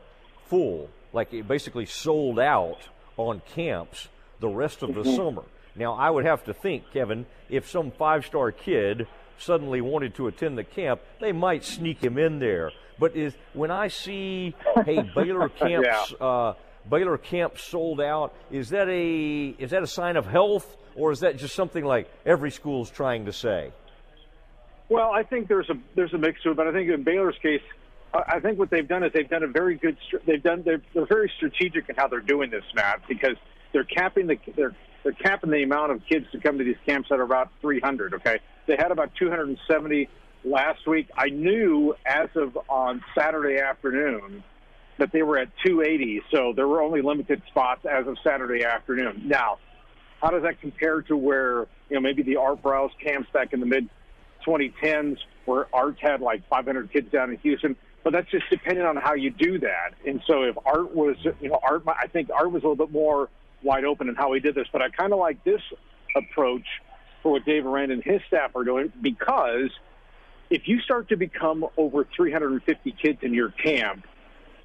full, like it basically sold out on camps the rest of the Mhm. summer. Now I would have to think, Kevin, if some five star kid suddenly wanted to attend the camp, they might sneak him in there. But is when I see hey Baylor camps uh, Baylor camp sold out. Is that a is that a sign of health, or is that just something like every school's trying to say? Well, I think there's a there's a mix to it, but I think in Baylor's case, I I think what they've done is they've done a very good. They've done they're, they're very strategic in how they're doing this, Matt, because they're capping the they're they're capping the amount of kids to come to these camps at about 300. Okay, they had about 270 last week. I knew as of on Saturday afternoon that they were at 280, so there were only limited spots as of Saturday afternoon. Now, how does that compare to where you know maybe the Art Briles camps back in the mid 2010s, where Art had like 500 kids down in Houston? But that's just dependent on how you do that. And so if Art was, you know, Art, I think Art was a little bit more wide open in how he did this. But I kind of like this approach for what Dave Arand and his staff are doing because if you start to become over 350 kids in your camp,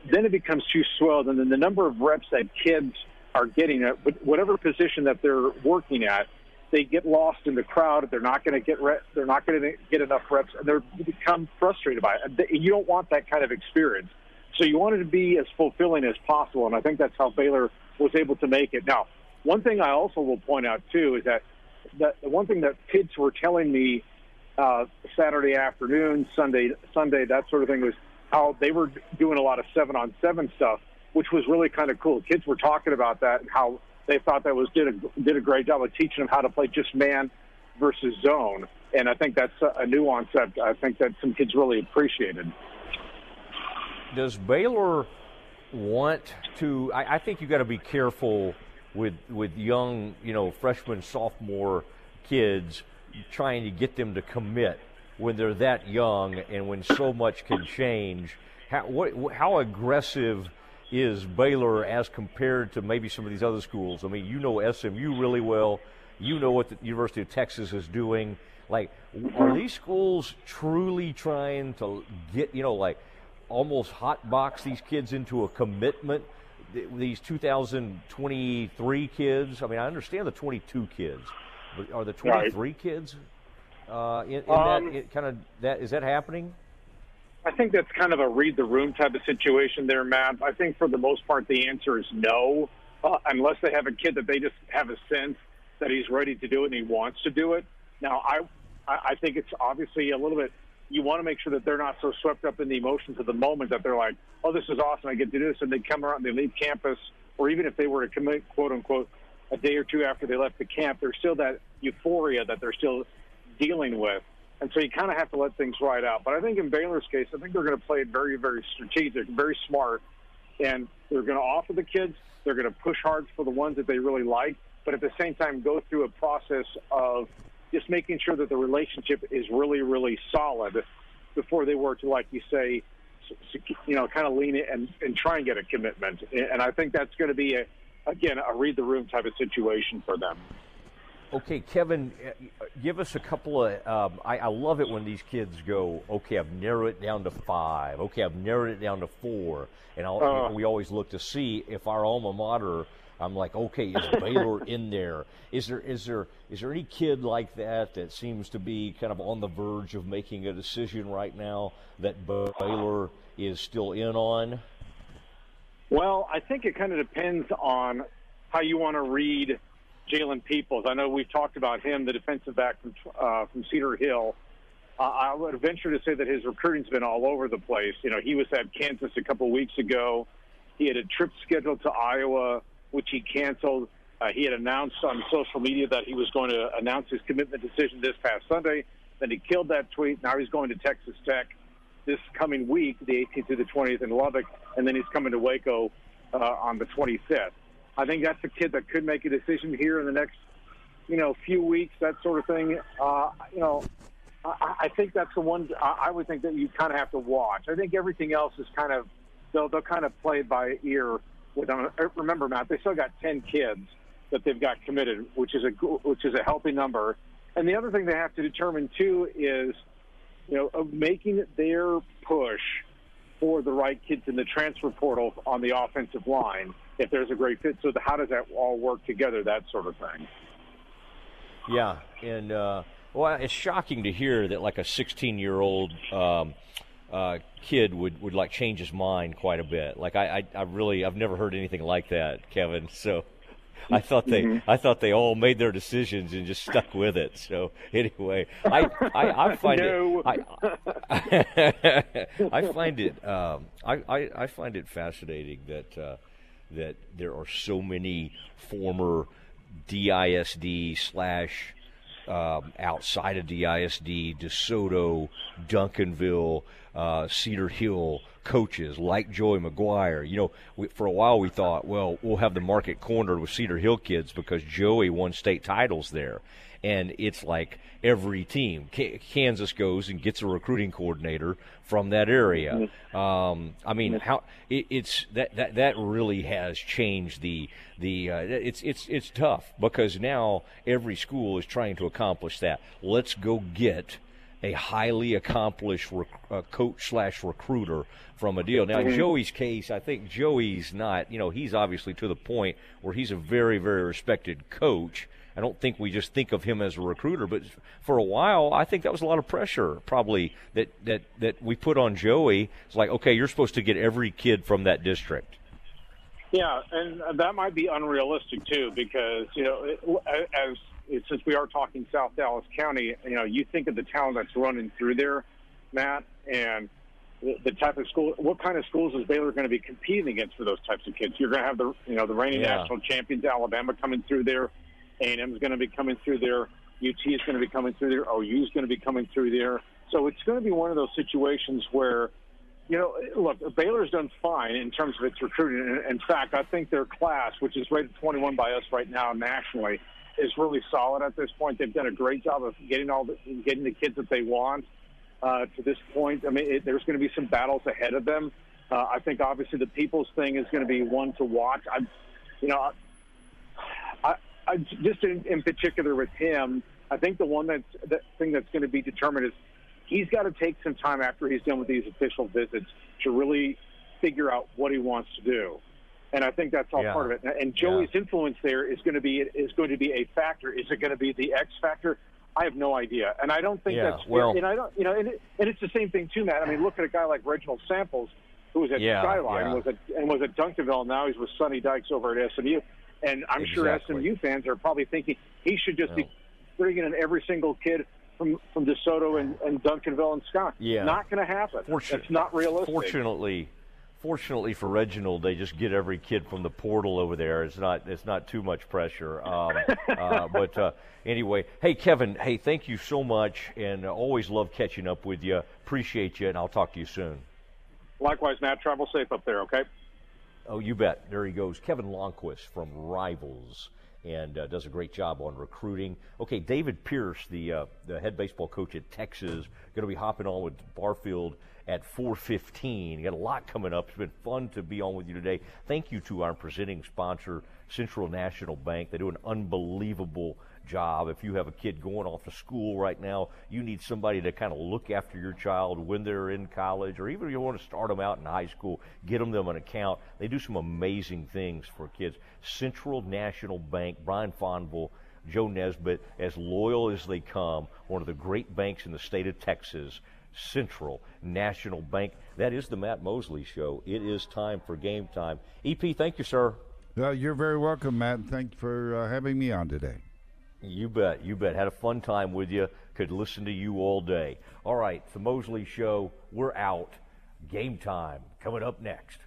then it becomes too swelled, and then the number of reps that kids are getting at whatever position that they're working at, they get lost in the crowd. They're not going to get re- they're not going to get enough reps, and they become frustrated by it. You don't want that kind of experience, so you want it to be as fulfilling as possible, and I think that's how Baylor was able to make it. Now, one thing I also will point out too is that that the one thing that kids were telling me uh, Saturday afternoon, Sunday, Sunday, that sort of thing was how they were doing a lot of seven on seven stuff, which was really kind of cool. Kids were talking about that and how they thought that was did a did a great job of teaching them how to play just man versus zone. And I think that's a, a nuance that I think that some kids really appreciated. Does Baylor want to? I, I think you got to be careful with with young, you know, freshman, sophomore kids trying to get them to commit when they're that young and when so much can change. how what how aggressive is Baylor as compared to maybe some of these other schools? I mean, you know SMU really well. You know what the University of Texas is doing. Like, are these schools truly trying to get you know like almost hot box these kids into a commitment? Th- These 2023 kids. I mean, I understand the 22 kids, but are the Right. 23 kids uh, in, in Um, that kind of that is that happening? I think that's kind of a read the room type of situation there, Matt. I think for the most part the answer is no, uh, unless they have a kid that they just have a sense that he's ready to do it and he wants to do it. Now, I I think it's obviously a little bit. You want to make sure that they're not so swept up in the emotions of the moment that they're like, "Oh, this is awesome! I get to do this," and they come around and they leave campus, or even if they were to commit, quote unquote, a day or two after they left the camp, there's still that euphoria that they're still dealing with. And so you kind of have to let things ride out. But I think in Baylor's case, I think they're going to play it very, very strategic, very smart. And they're going to offer the kids, they're going to push hard for the ones that they really like, but at the same time, go through a process of just making sure that the relationship is really, really solid before they were to, like you say, you know, kind of lean in and, and try and get a commitment. And I think that's going to be, a, again, a read the room type of situation for them. Okay, Kevin, uh, give us a couple of. Um, I, I love it when these kids go, okay, I've narrowed it down to five. Okay, I've narrowed it down to four. And I'll, Uh. we always look to see if our alma mater. I'm like, okay, is Baylor in there? Is there is there is there any kid like that that seems to be kind of on the verge of making a decision right now that Baylor is still in on? Well, I think it kind of depends on how you want to read Jalen Peoples. I know we've talked about him, the defensive back from uh, from Cedar Hill. Uh, I would venture to say that his recruiting's been all over the place. You know, he was at Kansas a couple weeks ago. He had a trip scheduled to Iowa, which he canceled. Uh, he had announced on social media that he was going to announce his commitment decision this past Sunday. Then he killed that tweet. Now he's going to Texas Tech this coming week, the 18th to the 20th in Lubbock, and then he's coming to Waco uh, on the 25th. I think that's a kid that could make a decision here in the next, you know, few weeks, that sort of thing. Uh, you know, I, I think that's the one I I would think that you kind of have to watch. I think everything else is kind of they'll they'll kind of play by ear. Uh, remember, Matt, they still got 10 kids that they've got committed, which is a which is a healthy number. And the other thing they have to determine too is, you know, making their push for the right kids in the transfer portal on the offensive line. If there's a great fit, so how does that all work together? That sort of thing. Yeah, and uh, well, it's shocking to hear that like a 16 year old um, uh, kid would, would like change his mind quite a bit. Like I, I, I really I've never heard anything like that, Kevin. So I thought they Mhm. I thought they all made their decisions and just stuck with it. So anyway, I I, I find No. it I, I find it um, I, I, I find it fascinating that uh, that there are so many former DISD slash um, outside of DISD, DeSoto, Duncanville, uh, Cedar Hill coaches like Joey McGuire. You know, we, for a while we thought, well, we'll have the market cornered with Cedar Hill kids because Joey won state titles there. And it's like every team. Kansas goes and gets a recruiting coordinator from that area. Um, I mean, how it, it's that, that that really has changed the the. Uh, it's it's it's tough because now every school is trying to accomplish that. Let's go get a highly accomplished rec- uh, coach slash recruiter from a deal. Now, in Mhm. Joey's case, I think Joey's not. You know, he's obviously to the point where he's a very very respected coach. I don't think we just think of him as a recruiter, but for a while, I think that was a lot of pressure, probably that that that we put on Joey. It's like, okay, you're supposed to get every kid from that district. Yeah, and that might be unrealistic too, because you know, it- as since we are talking South Dallas County, you know, you think of the talent that's running through there, Matt, and the, the type of school. What kind of schools is Baylor going to be competing against for those types of kids? You're going to have the you know the reigning Yeah. national champions, Alabama, coming through there. A&M is going to be coming through there. UT is going to be coming through there. OU is going to be coming through there. So it's going to be one of those situations where you know, look, Baylor's done fine in terms of its recruiting. In- fact, I think their class, which is rated 21 by us right now nationally, is really solid at this point. They've done a great job of getting all the getting the kids that they want uh, to this point. I mean, it, there's going to be some battles ahead of them, Uh, I think obviously the people's thing is going to be one to watch. I, you know, I, just in, in particular with him, I think the one that's the thing that's going to be determined is he's got to take some time after he's done with these official visits to really figure out what he wants to do. And I think that's all Yeah. part of it. And Joey's influence there is going to be is going to be a factor. Is it going to be the X factor? I have no idea, and I don't think Yeah, that's well- And I don't, you know, and, it, and it's the same thing too, Matt. I mean, look at a guy like Reginald Samples, who was at Yeah, Skyline, yeah. was at and was at Duncanville. Now he's with Sonny Dykes over at SMU, and I'm sure SMU fans are probably thinking he should just be bringing in every single kid from from DeSoto and, and Duncanville and Scott. Yeah. not going to happen. Fortunate- It's not realistic. Fortunately, fortunately for Reginald, they just get every kid from the portal over there. It's not it's not too much pressure. Um, uh, but uh, anyway, hey Kevin, hey thank you so much, and uh, always love catching up with you. Appreciate you, and I'll talk to you soon. Likewise, Matt. Travel safe up there. Okay. Oh, you bet. There he goes. Kevin Lonnquist from Rivals and uh, does a great job on recruiting. Okay, David Pierce, the uh, the head baseball coach at Texas, going to be hopping on with Barfield at 4:15. You got a lot coming up. It's been fun to be on with you today. Thank you to our presenting sponsor, Central National Bank. They do an unbelievable job. If you have a kid going off to school right now, you need somebody to kind of look after your child when they're in college, or even if you want to start them out in high school, get them them an account. They do some amazing things for kids. Central National Bank, Brian Fonville, Joe Nesbitt, as loyal as they come, one of the great banks in the state of Texas. Central National Bank. That is the Matt Mosley Show. It is time for game time. EP, thank you, sir. Uh, you're very welcome, Matt. and Thank you for uh, having me on today. You bet. You bet. Had a fun time with you. Could listen to you all day. All right, the Mosley Show. We're out. Game time coming up next.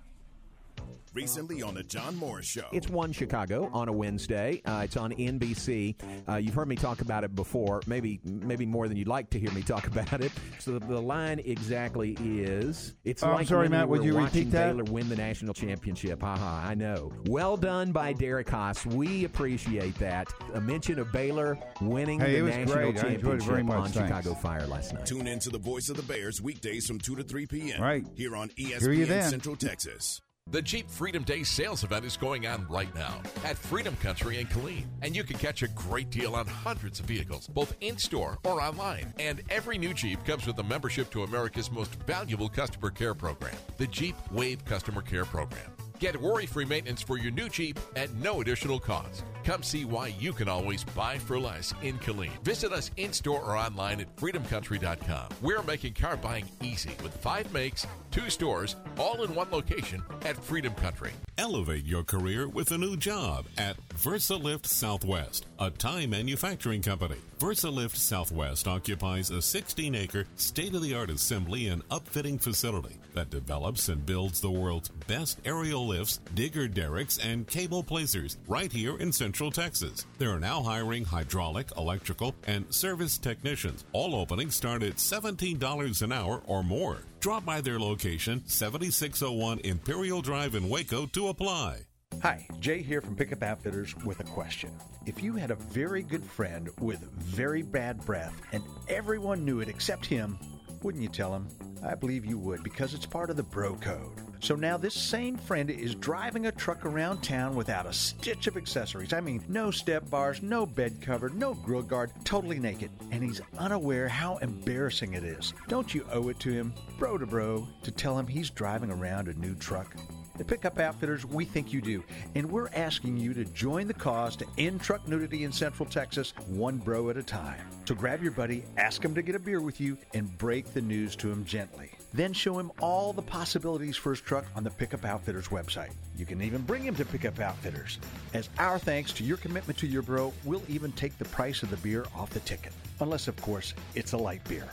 Recently on the John Morris Show. It's One Chicago on a Wednesday. Uh, it's on NBC. Uh, you've heard me talk about it before, maybe maybe more than you'd like to hear me talk about it. So the, the line exactly is: It's Oh, I'm like sorry, when Matt, we would you repeat that? Baylor win the national championship. Haha, I know. Well done by Derek Haas. We appreciate that. A mention of Baylor winning Hey, it the was national great. I enjoyed it championship very much. on Thanks. Chicago Fire last night. Tune in to the voice of the Bears weekdays from 2 to 3 p.m. Right. Here on Hear you ESPN. Central Texas. The Jeep Freedom Day sales event is going on right now at Freedom Country in Killeen, and you can catch a great deal on hundreds of vehicles, both in store or online. And every new Jeep comes with a membership to America's most valuable customer care program, the Jeep Wave Customer Care Program. Get worry free maintenance for your new Jeep at no additional cost. Come see why you can always buy for less in Killeen. Visit us in store or online at freedomcountry.com. We're making car buying easy with five makes, two stores, all in one location at Freedom Country. Elevate your career with a new job at VersaLift Southwest, a tie manufacturing company. VersaLift Southwest occupies a 16 acre, state of the art assembly and upfitting facility that develops and builds the world's best aerial lifts, digger derricks, and cable placers right here in Central Texas. They are now hiring hydraulic, electrical, and service technicians. All openings start at $17 an hour or more. Drop by their location, 7601 Imperial Drive in Waco, to apply. Hi, Jay here from Pickup Outfitters with a question. If you had a very good friend with very bad breath and everyone knew it except him, wouldn't you tell him? I believe you would because it's part of the bro code. So now this same friend is driving a truck around town without a stitch of accessories. I mean, no step bars, no bed cover, no grill guard, totally naked. And he's unaware how embarrassing it is. Don't you owe it to him, bro to bro, to tell him he's driving around a new truck? At Pickup Outfitters, we think you do, and we're asking you to join the cause to end truck nudity in Central Texas, one bro at a time. So grab your buddy, ask him to get a beer with you, and break the news to him gently. Then show him all the possibilities for his truck on the Pickup Outfitters website. You can even bring him to Pickup Outfitters. As our thanks to your commitment to your bro, we'll even take the price of the beer off the ticket. Unless, of course, it's a light beer.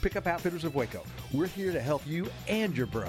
Pickup Outfitters of Waco, we're here to help you and your bro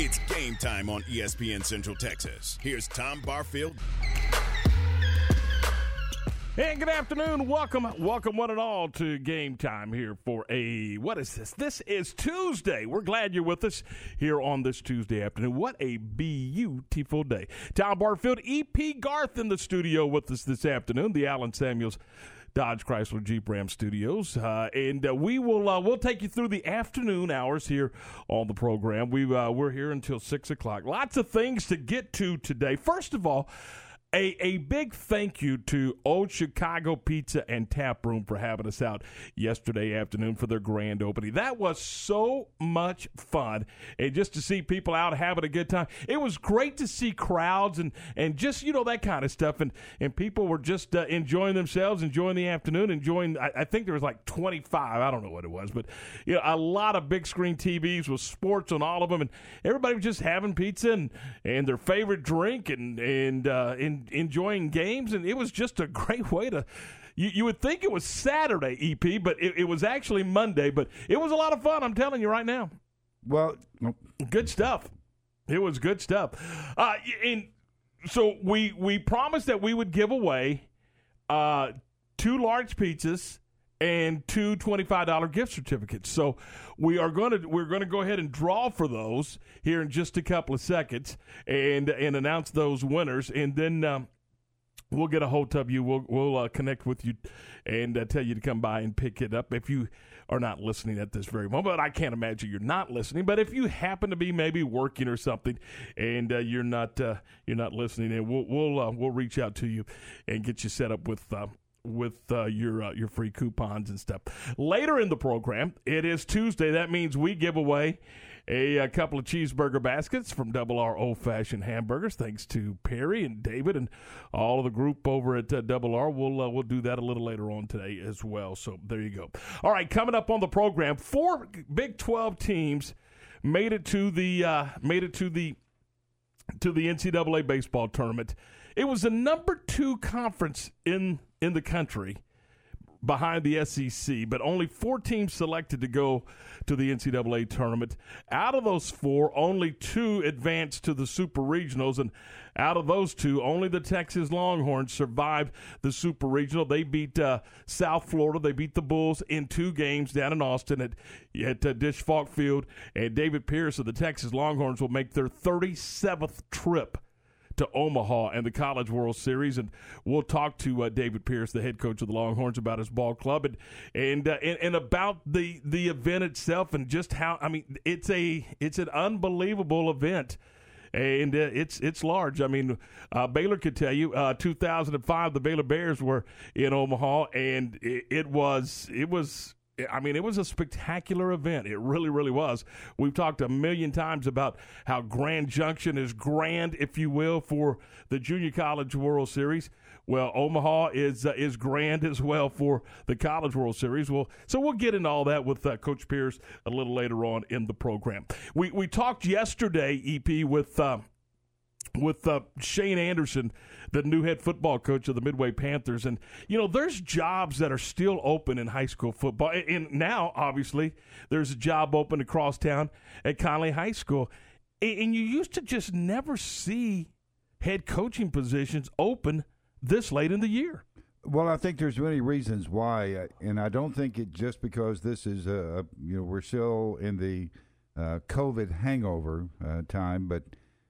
It's game time on ESPN Central Texas. Here's Tom Barfield. And good afternoon. Welcome, welcome one and all to game time here for a what is this? This is Tuesday. We're glad you're with us here on this Tuesday afternoon. What a beautiful day. Tom Barfield, EP Garth in the studio with us this afternoon. The Allen Samuels Dodge Chrysler Jeep Ram Studios, uh, and uh, we will uh, we'll take you through the afternoon hours here on the program. We uh, we're here until six o'clock. Lots of things to get to today. First of all a, a big thank you to Old Chicago Pizza and Tap Room for having us out yesterday afternoon for their grand opening. That was so much fun. And just to see people out having a good time. It was great to see crowds and, and just, you know, that kind of stuff. And, and people were just uh, enjoying themselves, enjoying the afternoon, enjoying, I, I, think there was like 25, I don't know what it was, but, you know, a lot of big screen TVs with sports on all of them. And everybody was just having pizza and, and their favorite drink and, and, uh, and enjoying games, and it was just a great way to. You, you would think it was Saturday, EP, but it, it was actually Monday. But it was a lot of fun. I'm telling you right now. Well, good stuff. It was good stuff. Uh, and so we we promised that we would give away uh, two large pizzas and two $25 gift certificates. So we are going to we're going to go ahead and draw for those here in just a couple of seconds and and announce those winners and then um, we'll get a hold of you. We'll we'll uh, connect with you and uh, tell you to come by and pick it up if you are not listening at this very moment. But I can't imagine you're not listening. But if you happen to be maybe working or something and uh, you're not uh, you're not listening, and we'll we'll uh, we'll reach out to you and get you set up with uh, with uh, your uh, your free coupons and stuff. Later in the program, it is Tuesday. That means we give away a, a couple of cheeseburger baskets from Double R Old Fashioned Hamburgers. Thanks to Perry and David and all of the group over at uh, Double R. We'll uh, we'll do that a little later on today as well. So there you go. All right, coming up on the program, four Big Twelve teams made it to the uh, made it to the to the NCAA baseball tournament. It was the number two conference in in the country behind the SEC, but only four teams selected to go to the NCAA tournament. Out of those four, only two advanced to the Super Regionals, and out of those two, only the Texas Longhorns survived the Super Regional. They beat uh, South Florida. They beat the Bulls in two games down in Austin at, at uh, Disch Falk Field, and David Pierce of the Texas Longhorns will make their 37th trip to Omaha and the College World Series, and we'll talk to uh, David Pierce, the head coach of the Longhorns, about his ball club and and, uh, and and about the the event itself and just how I mean it's a it's an unbelievable event and uh, it's it's large. I mean, uh, Baylor could tell you, uh, 2005, the Baylor Bears were in Omaha, and it, it, was it was I mean, it was a spectacular event. It really, really was. We've talked a million times about how Grand Junction is grand, if you will, for the Junior College World Series. Well, Omaha is uh, is grand as well for the College World Series. Well, so we'll get into all that with uh, Coach Pierce a little later on in the program. We we talked yesterday, EP, with. Uh, with uh, Shane Anderson, the new head football coach of the Midway Panthers. And, you know, there's jobs that are still open in high school football. And now, obviously, there's a job open across town at Conley High School. And you used to just never see head coaching positions open this late in the year. Well, I think there's many reasons why, uh, and I don't think it just because this is a, you know we're still in the uh, COVID hangover uh, time, but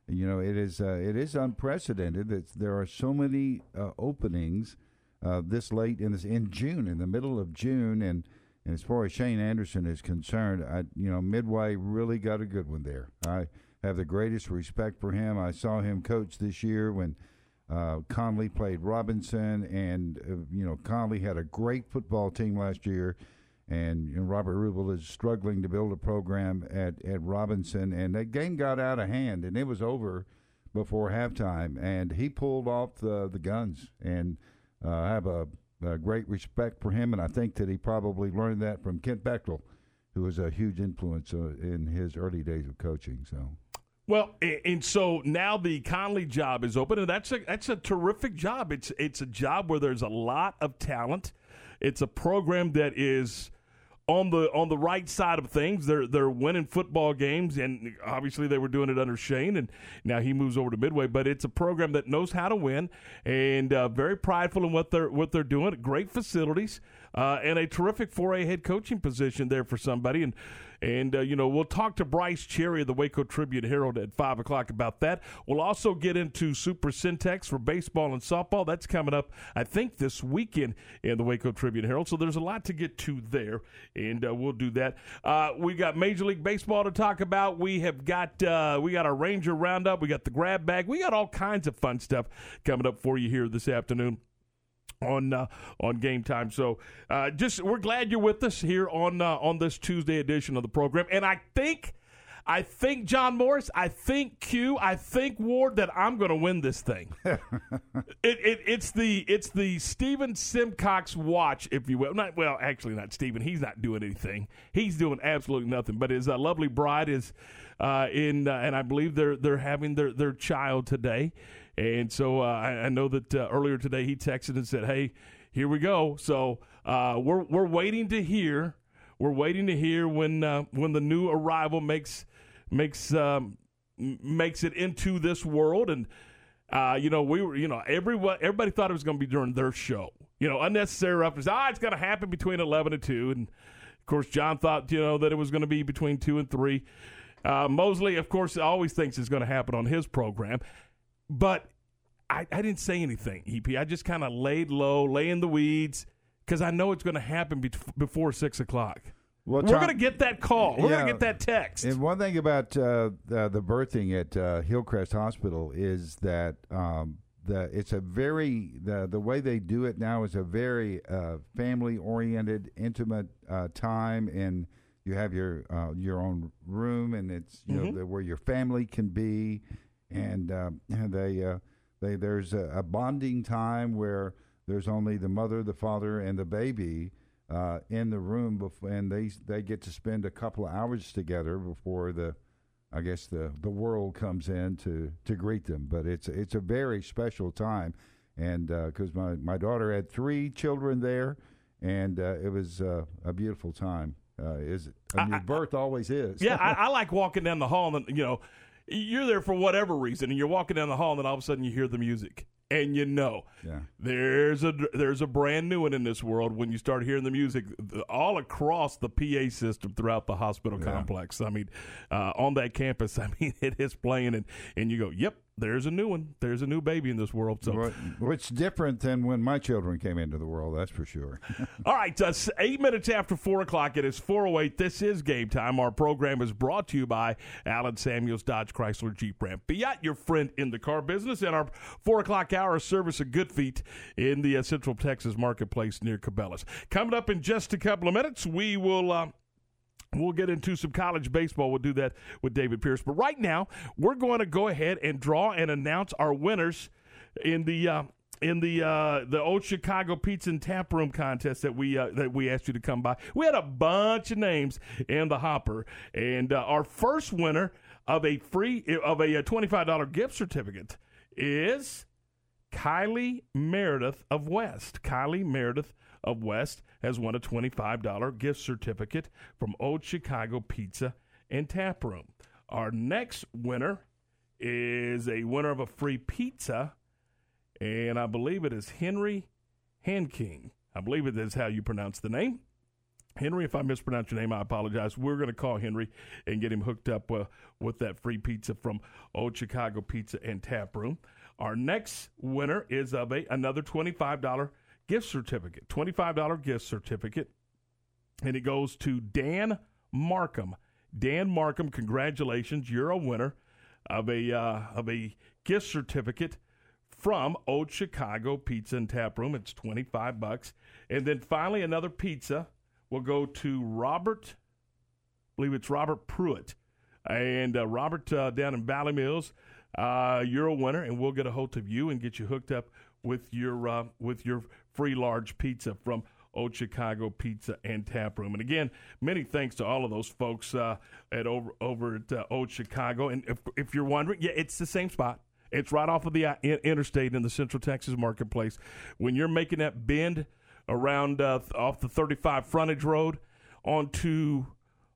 you know, it is uh, it is unprecedented that there are so many uh, openings uh, this late in this in June, in the middle of June, and, and as far as Shane Anderson is concerned, I you know Midway really got a good one there. I have the greatest respect for him. I saw him coach this year when uh, Conley played Robinson, and uh, you know Conley had a great football team last year and you know, Robert Rubel is struggling to build a program at, at Robinson, and that game got out of hand, and it was over before halftime, and he pulled off the the guns, and uh, I have a, a, great respect for him, and I think that he probably learned that from Kent Bechtel, who was a huge influence uh, in his early days of coaching. So. Well, and so now the Conley job is open, and that's a that's a terrific job. It's it's a job where there's a lot of talent. It's a program that is on the on the right side of things. They're they're winning football games, and obviously they were doing it under Shane, and now he moves over to Midway. But it's a program that knows how to win, and uh, very prideful in what they're what they're doing. Great facilities, uh, and a terrific 4A head coaching position there for somebody. And and, uh, you know, we'll talk to Bryce Cherry of the Waco Tribune Herald at 5 o'clock about that. We'll also get into Super Centex for baseball and softball. That's coming up, I think, this weekend in the Waco Tribune Herald. So there's a lot to get to there, and uh, we'll do that. Uh, we got Major League Baseball to talk about. We have got uh, we got our Ranger Roundup. We got the grab bag. We got all kinds of fun stuff coming up for you here this afternoon on uh, on game time. So uh, just we're glad you're with us here on uh, on this Tuesday edition of the program. And I think I think John Morris, I think Q, I think Ward that I'm going to win this thing. it, it, it's the it's the Steven Simcox watch, if you will. Not well, actually not Steven. He's not doing anything. He's doing absolutely nothing. But his uh, lovely bride is uh, in, uh, and I believe they're they're having their their child today. And so uh, I, I, know that uh, earlier today he texted and said, "Hey, here we go." So uh, we're we're waiting to hear. We're waiting to hear when uh, when the new arrival makes makes um, makes it into this world. And uh, you know, we were you know everyone everybody thought it was going to be during their show. You know, unnecessary reference. Ah, it's going to happen between eleven and two. And of course, John thought you know that it was going to be between two and three. Uh, Mosley, of course, always thinks it's going to happen on his program. But I, I didn't say anything, EP. I just kind of laid low, lay in the weeds, because I know it's going to happen be- before 6 o'clock. Well, We're going to get that call. We're yeah, going to get that text. And one thing about uh, the, the, birthing at uh, Hillcrest Hospital is that um, the it's a very the the way they do it now is a very uh, family oriented, intimate uh, time, and you have your uh, your own room, and it's you mm-hmm. know the, where your family can be, and, and they uh, they there's a, a, bonding time where there's only the mother, the father, and the baby uh, in the room, before, and they they get to spend a couple of hours together before the, I guess the the world comes in to to greet them. But it's it's a very special time, and because uh, my my daughter had three children there, and uh, it was uh, a beautiful time. Uh, is I mean, birth always is. Yeah, I, I like walking down the hall and you know you're there for whatever reason, and you're walking down the hall, and then all of a sudden you hear the music, and you know yeah. there's a there's a brand new one in this world when you start hearing the music all across the PA system throughout the hospital yeah. complex. I mean, uh, on that campus, I mean it is playing, and and you go, yep, there's a new one. There's a new baby in this world. So, what's different than when my children came into the world? That's for sure. All right, uh, eight minutes after four o'clock. It is four oh eight. This is game time. Our program is brought to you by Allen Samuels Dodge Chrysler Jeep Ram. Fiat, your friend in the car business, and our four o'clock hour service of Good Feet in the uh, Central Texas marketplace near Cabela's. Coming up in just a couple of minutes, we will. Uh, We'll get into some college baseball. We'll do that with David Pierce. But right now, we're going to go ahead and draw and announce our winners in the uh, in the uh, the old Chicago Pizza and Tap Room contest that we uh, that we asked you to come by. We had a bunch of names in the hopper, and uh, our first winner of a free of a twenty five dollar gift certificate is Kylie Meredith of West. Kylie Meredith of West has won a $25 gift certificate from Old Chicago Pizza and Tap Room. Our next winner is a winner of a free pizza, and I believe it is Henry Hanking. I believe it is how you pronounce the name. Henry, if I mispronounce your name, I apologize. We're going to call Henry and get him hooked up uh, with that free pizza from Old Chicago Pizza and Tap Room. Our next winner is of a another $25 gift certificate, $25 gift certificate, and it goes to Dan Markham. Dan Markham, congratulations, you're a winner of a uh, of a gift certificate from Old Chicago Pizza and Tap Room. It's 25 bucks. And then finally another pizza will go to Robert I believe it's Robert Pruitt. And uh, Robert uh, down in Valley Mills, uh, you're a winner, and we'll get a hold of you and get you hooked up with your uh, with your free large pizza from Old Chicago Pizza and Tap Room. And again, many thanks to all of those folks uh, at over over at uh, Old Chicago. And if if you're wondering, yeah, it's the same spot. It's right off of the uh, interstate in the Central Texas marketplace. When you're making that bend around uh, off the 35 frontage road onto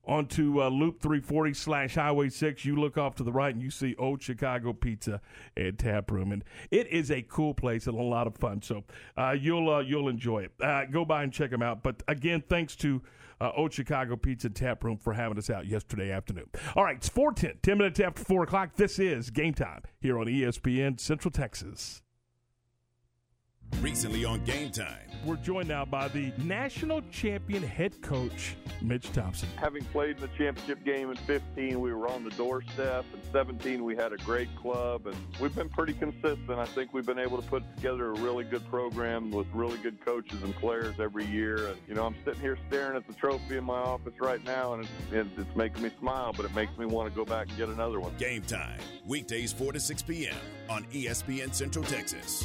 onto uh, Loop 340 slash Highway 6, you look off to the right and you see Old Chicago Pizza and Tap Room, and it is a cool place and a lot of fun. So uh, you'll uh, you'll enjoy it. Uh, go by and check them out. But again, thanks to uh, Old Chicago Pizza and Tap Room for having us out yesterday afternoon. All right, it's 410, 10 minutes after 4 o'clock. This is Game Time here on ESPN Central Texas. Recently on Game Time. We're joined now by the national champion head coach, Mitch Thompson. Having played in the championship game in 15, we were on the doorstep. In 17, we had a great club, and we've been pretty consistent. I think we've been able to put together a really good program with really good coaches and players every year. And, you know, I'm sitting here staring at the trophy in my office right now, and it's, it's making me smile, but it makes me want to go back and get another one. Game Time. Weekdays 4 to 6 p.m. on ESPN Central Texas.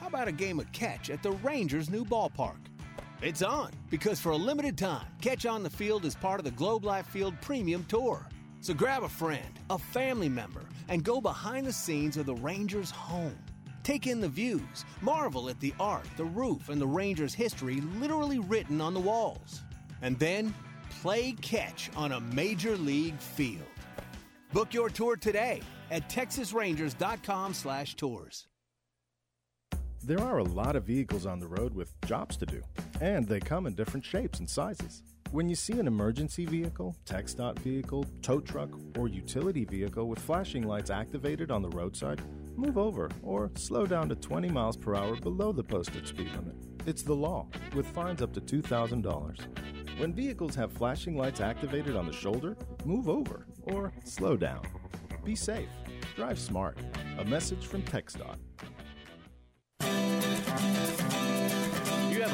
How about a game of catch at the Rangers' new ballpark? It's on because for a limited time, Catch on the Field is part of the Globe Life Field Premium Tour. So grab a friend, a family member, and go behind the scenes of the Rangers' home. Take in the views, marvel at the art, the roof, and the Rangers' history literally written on the walls. And then play catch on a major league field. Book your tour today at texasrangers.com/tours. There are a lot of vehicles on the road with jobs to do, and they come in different shapes and sizes. When you see an emergency vehicle, TxDOT vehicle, tow truck, or utility vehicle with flashing lights activated on the roadside, move over or slow down to 20 miles per hour below the posted speed limit. It's the law, with fines up to $2,000. When vehicles have flashing lights activated on the shoulder, move over or slow down. Be safe. Drive smart. A message from TxDOT.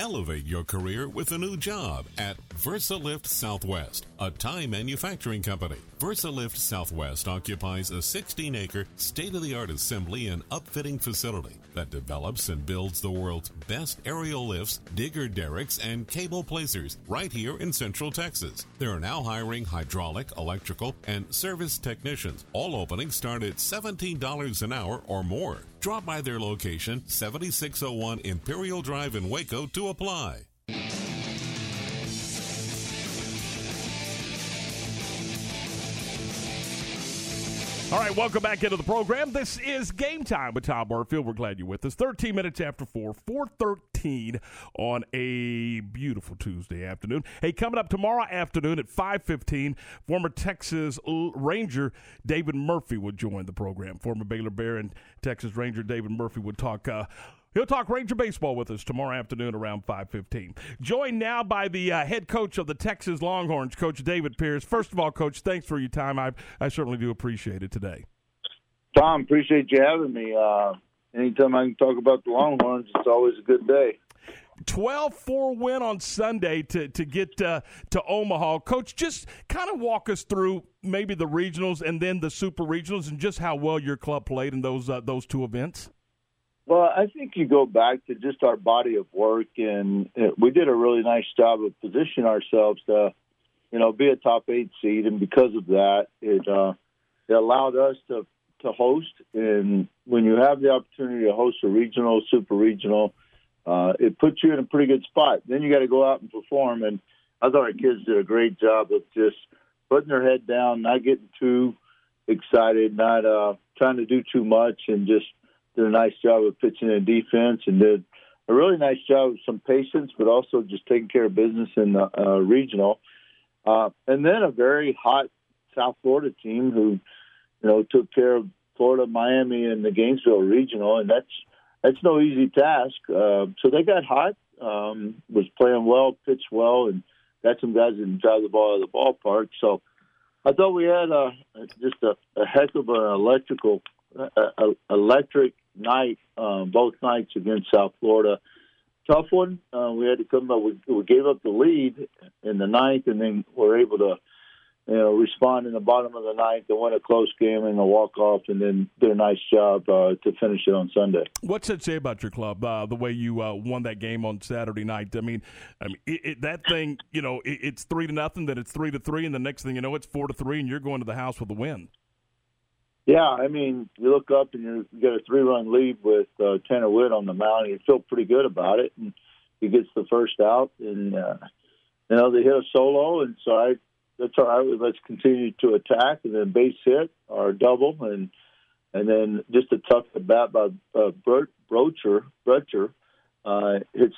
Elevate your career with a new job at VersaLift Southwest, a Time Manufacturing company. VersaLift Southwest occupies a 16 acre, state of the art assembly and upfitting facility that develops and builds the world's best aerial lifts, digger derricks, and cable placers right here in Central Texas. They are now hiring hydraulic, electrical, and service technicians. All openings start at $17 an hour or more. Drop by their location, 7601 Imperial Drive in Waco, to apply. All right, welcome back into the program. This is Game Time with Tom Barfield. We're glad you're with us. 13 minutes after 4, 413 on a beautiful Tuesday afternoon. Hey, coming up tomorrow afternoon at 515, former Texas Ranger David Murphy would join the program. Former Baylor Bear and Texas Ranger David Murphy would talk uh, He'll talk Ranger baseball with us tomorrow afternoon around 5:15. Joined now by the uh, head coach of the Texas Longhorns, Coach David Pierce. First of all, Coach, thanks for your time. I I certainly do appreciate it today. Tom, appreciate you having me. Uh, anytime I can talk about the Longhorns, it's always a good day. 12-4 win on Sunday to to get uh, to Omaha. Coach, just kind of walk us through maybe the regionals and then the super regionals and just how well your club played in those uh, those two events. Well, I think you go back to just our body of work, and we did a really nice job of positioning ourselves to, you know, be a top eight seed, and because of that, it uh, it allowed us to to host. And when you have the opportunity to host a regional, super regional, uh, it puts you in a pretty good spot. Then you got to go out and perform. And I thought our kids did a great job of just putting their head down, not getting too excited, not uh, trying to do too much, and just did a nice job of pitching and defense and did a really nice job of some patience, but also just taking care of business in the uh, regional. Uh, and then a very hot South Florida team who, you know, took care of Florida, Miami, and the Gainesville regional, and that's that's no easy task. Uh, so they got hot, um, was playing well, pitched well, and got some guys that drive the ball out of the ballpark. So I thought we had a, just a, a heck of an electrical, uh, uh, electric night, um, both nights against South Florida. Tough one. Uh, we had to come up. We, we gave up the lead in the ninth, and then we're able to you know, respond in the bottom of the ninth and win a close game and a walk off, and then did a nice job uh, to finish it on Sunday. What's that say about your club? Uh, the way you uh, won that game on Saturday night. I mean, I mean it, it, that thing. You know, it, it's three to nothing. Then it's three to three, and the next thing you know, it's four to three, and you're going to the house with a win. Yeah, I mean, you look up and you get a three-run lead with uh, Tanner Witt on the mound, and you feel pretty good about it. And he gets the first out, and uh, you know they hit a solo, and so I that's all right. Let's continue to attack, and then base hit or double, and and then just a tough at bat by uh, Brocher. Brocher uh, hits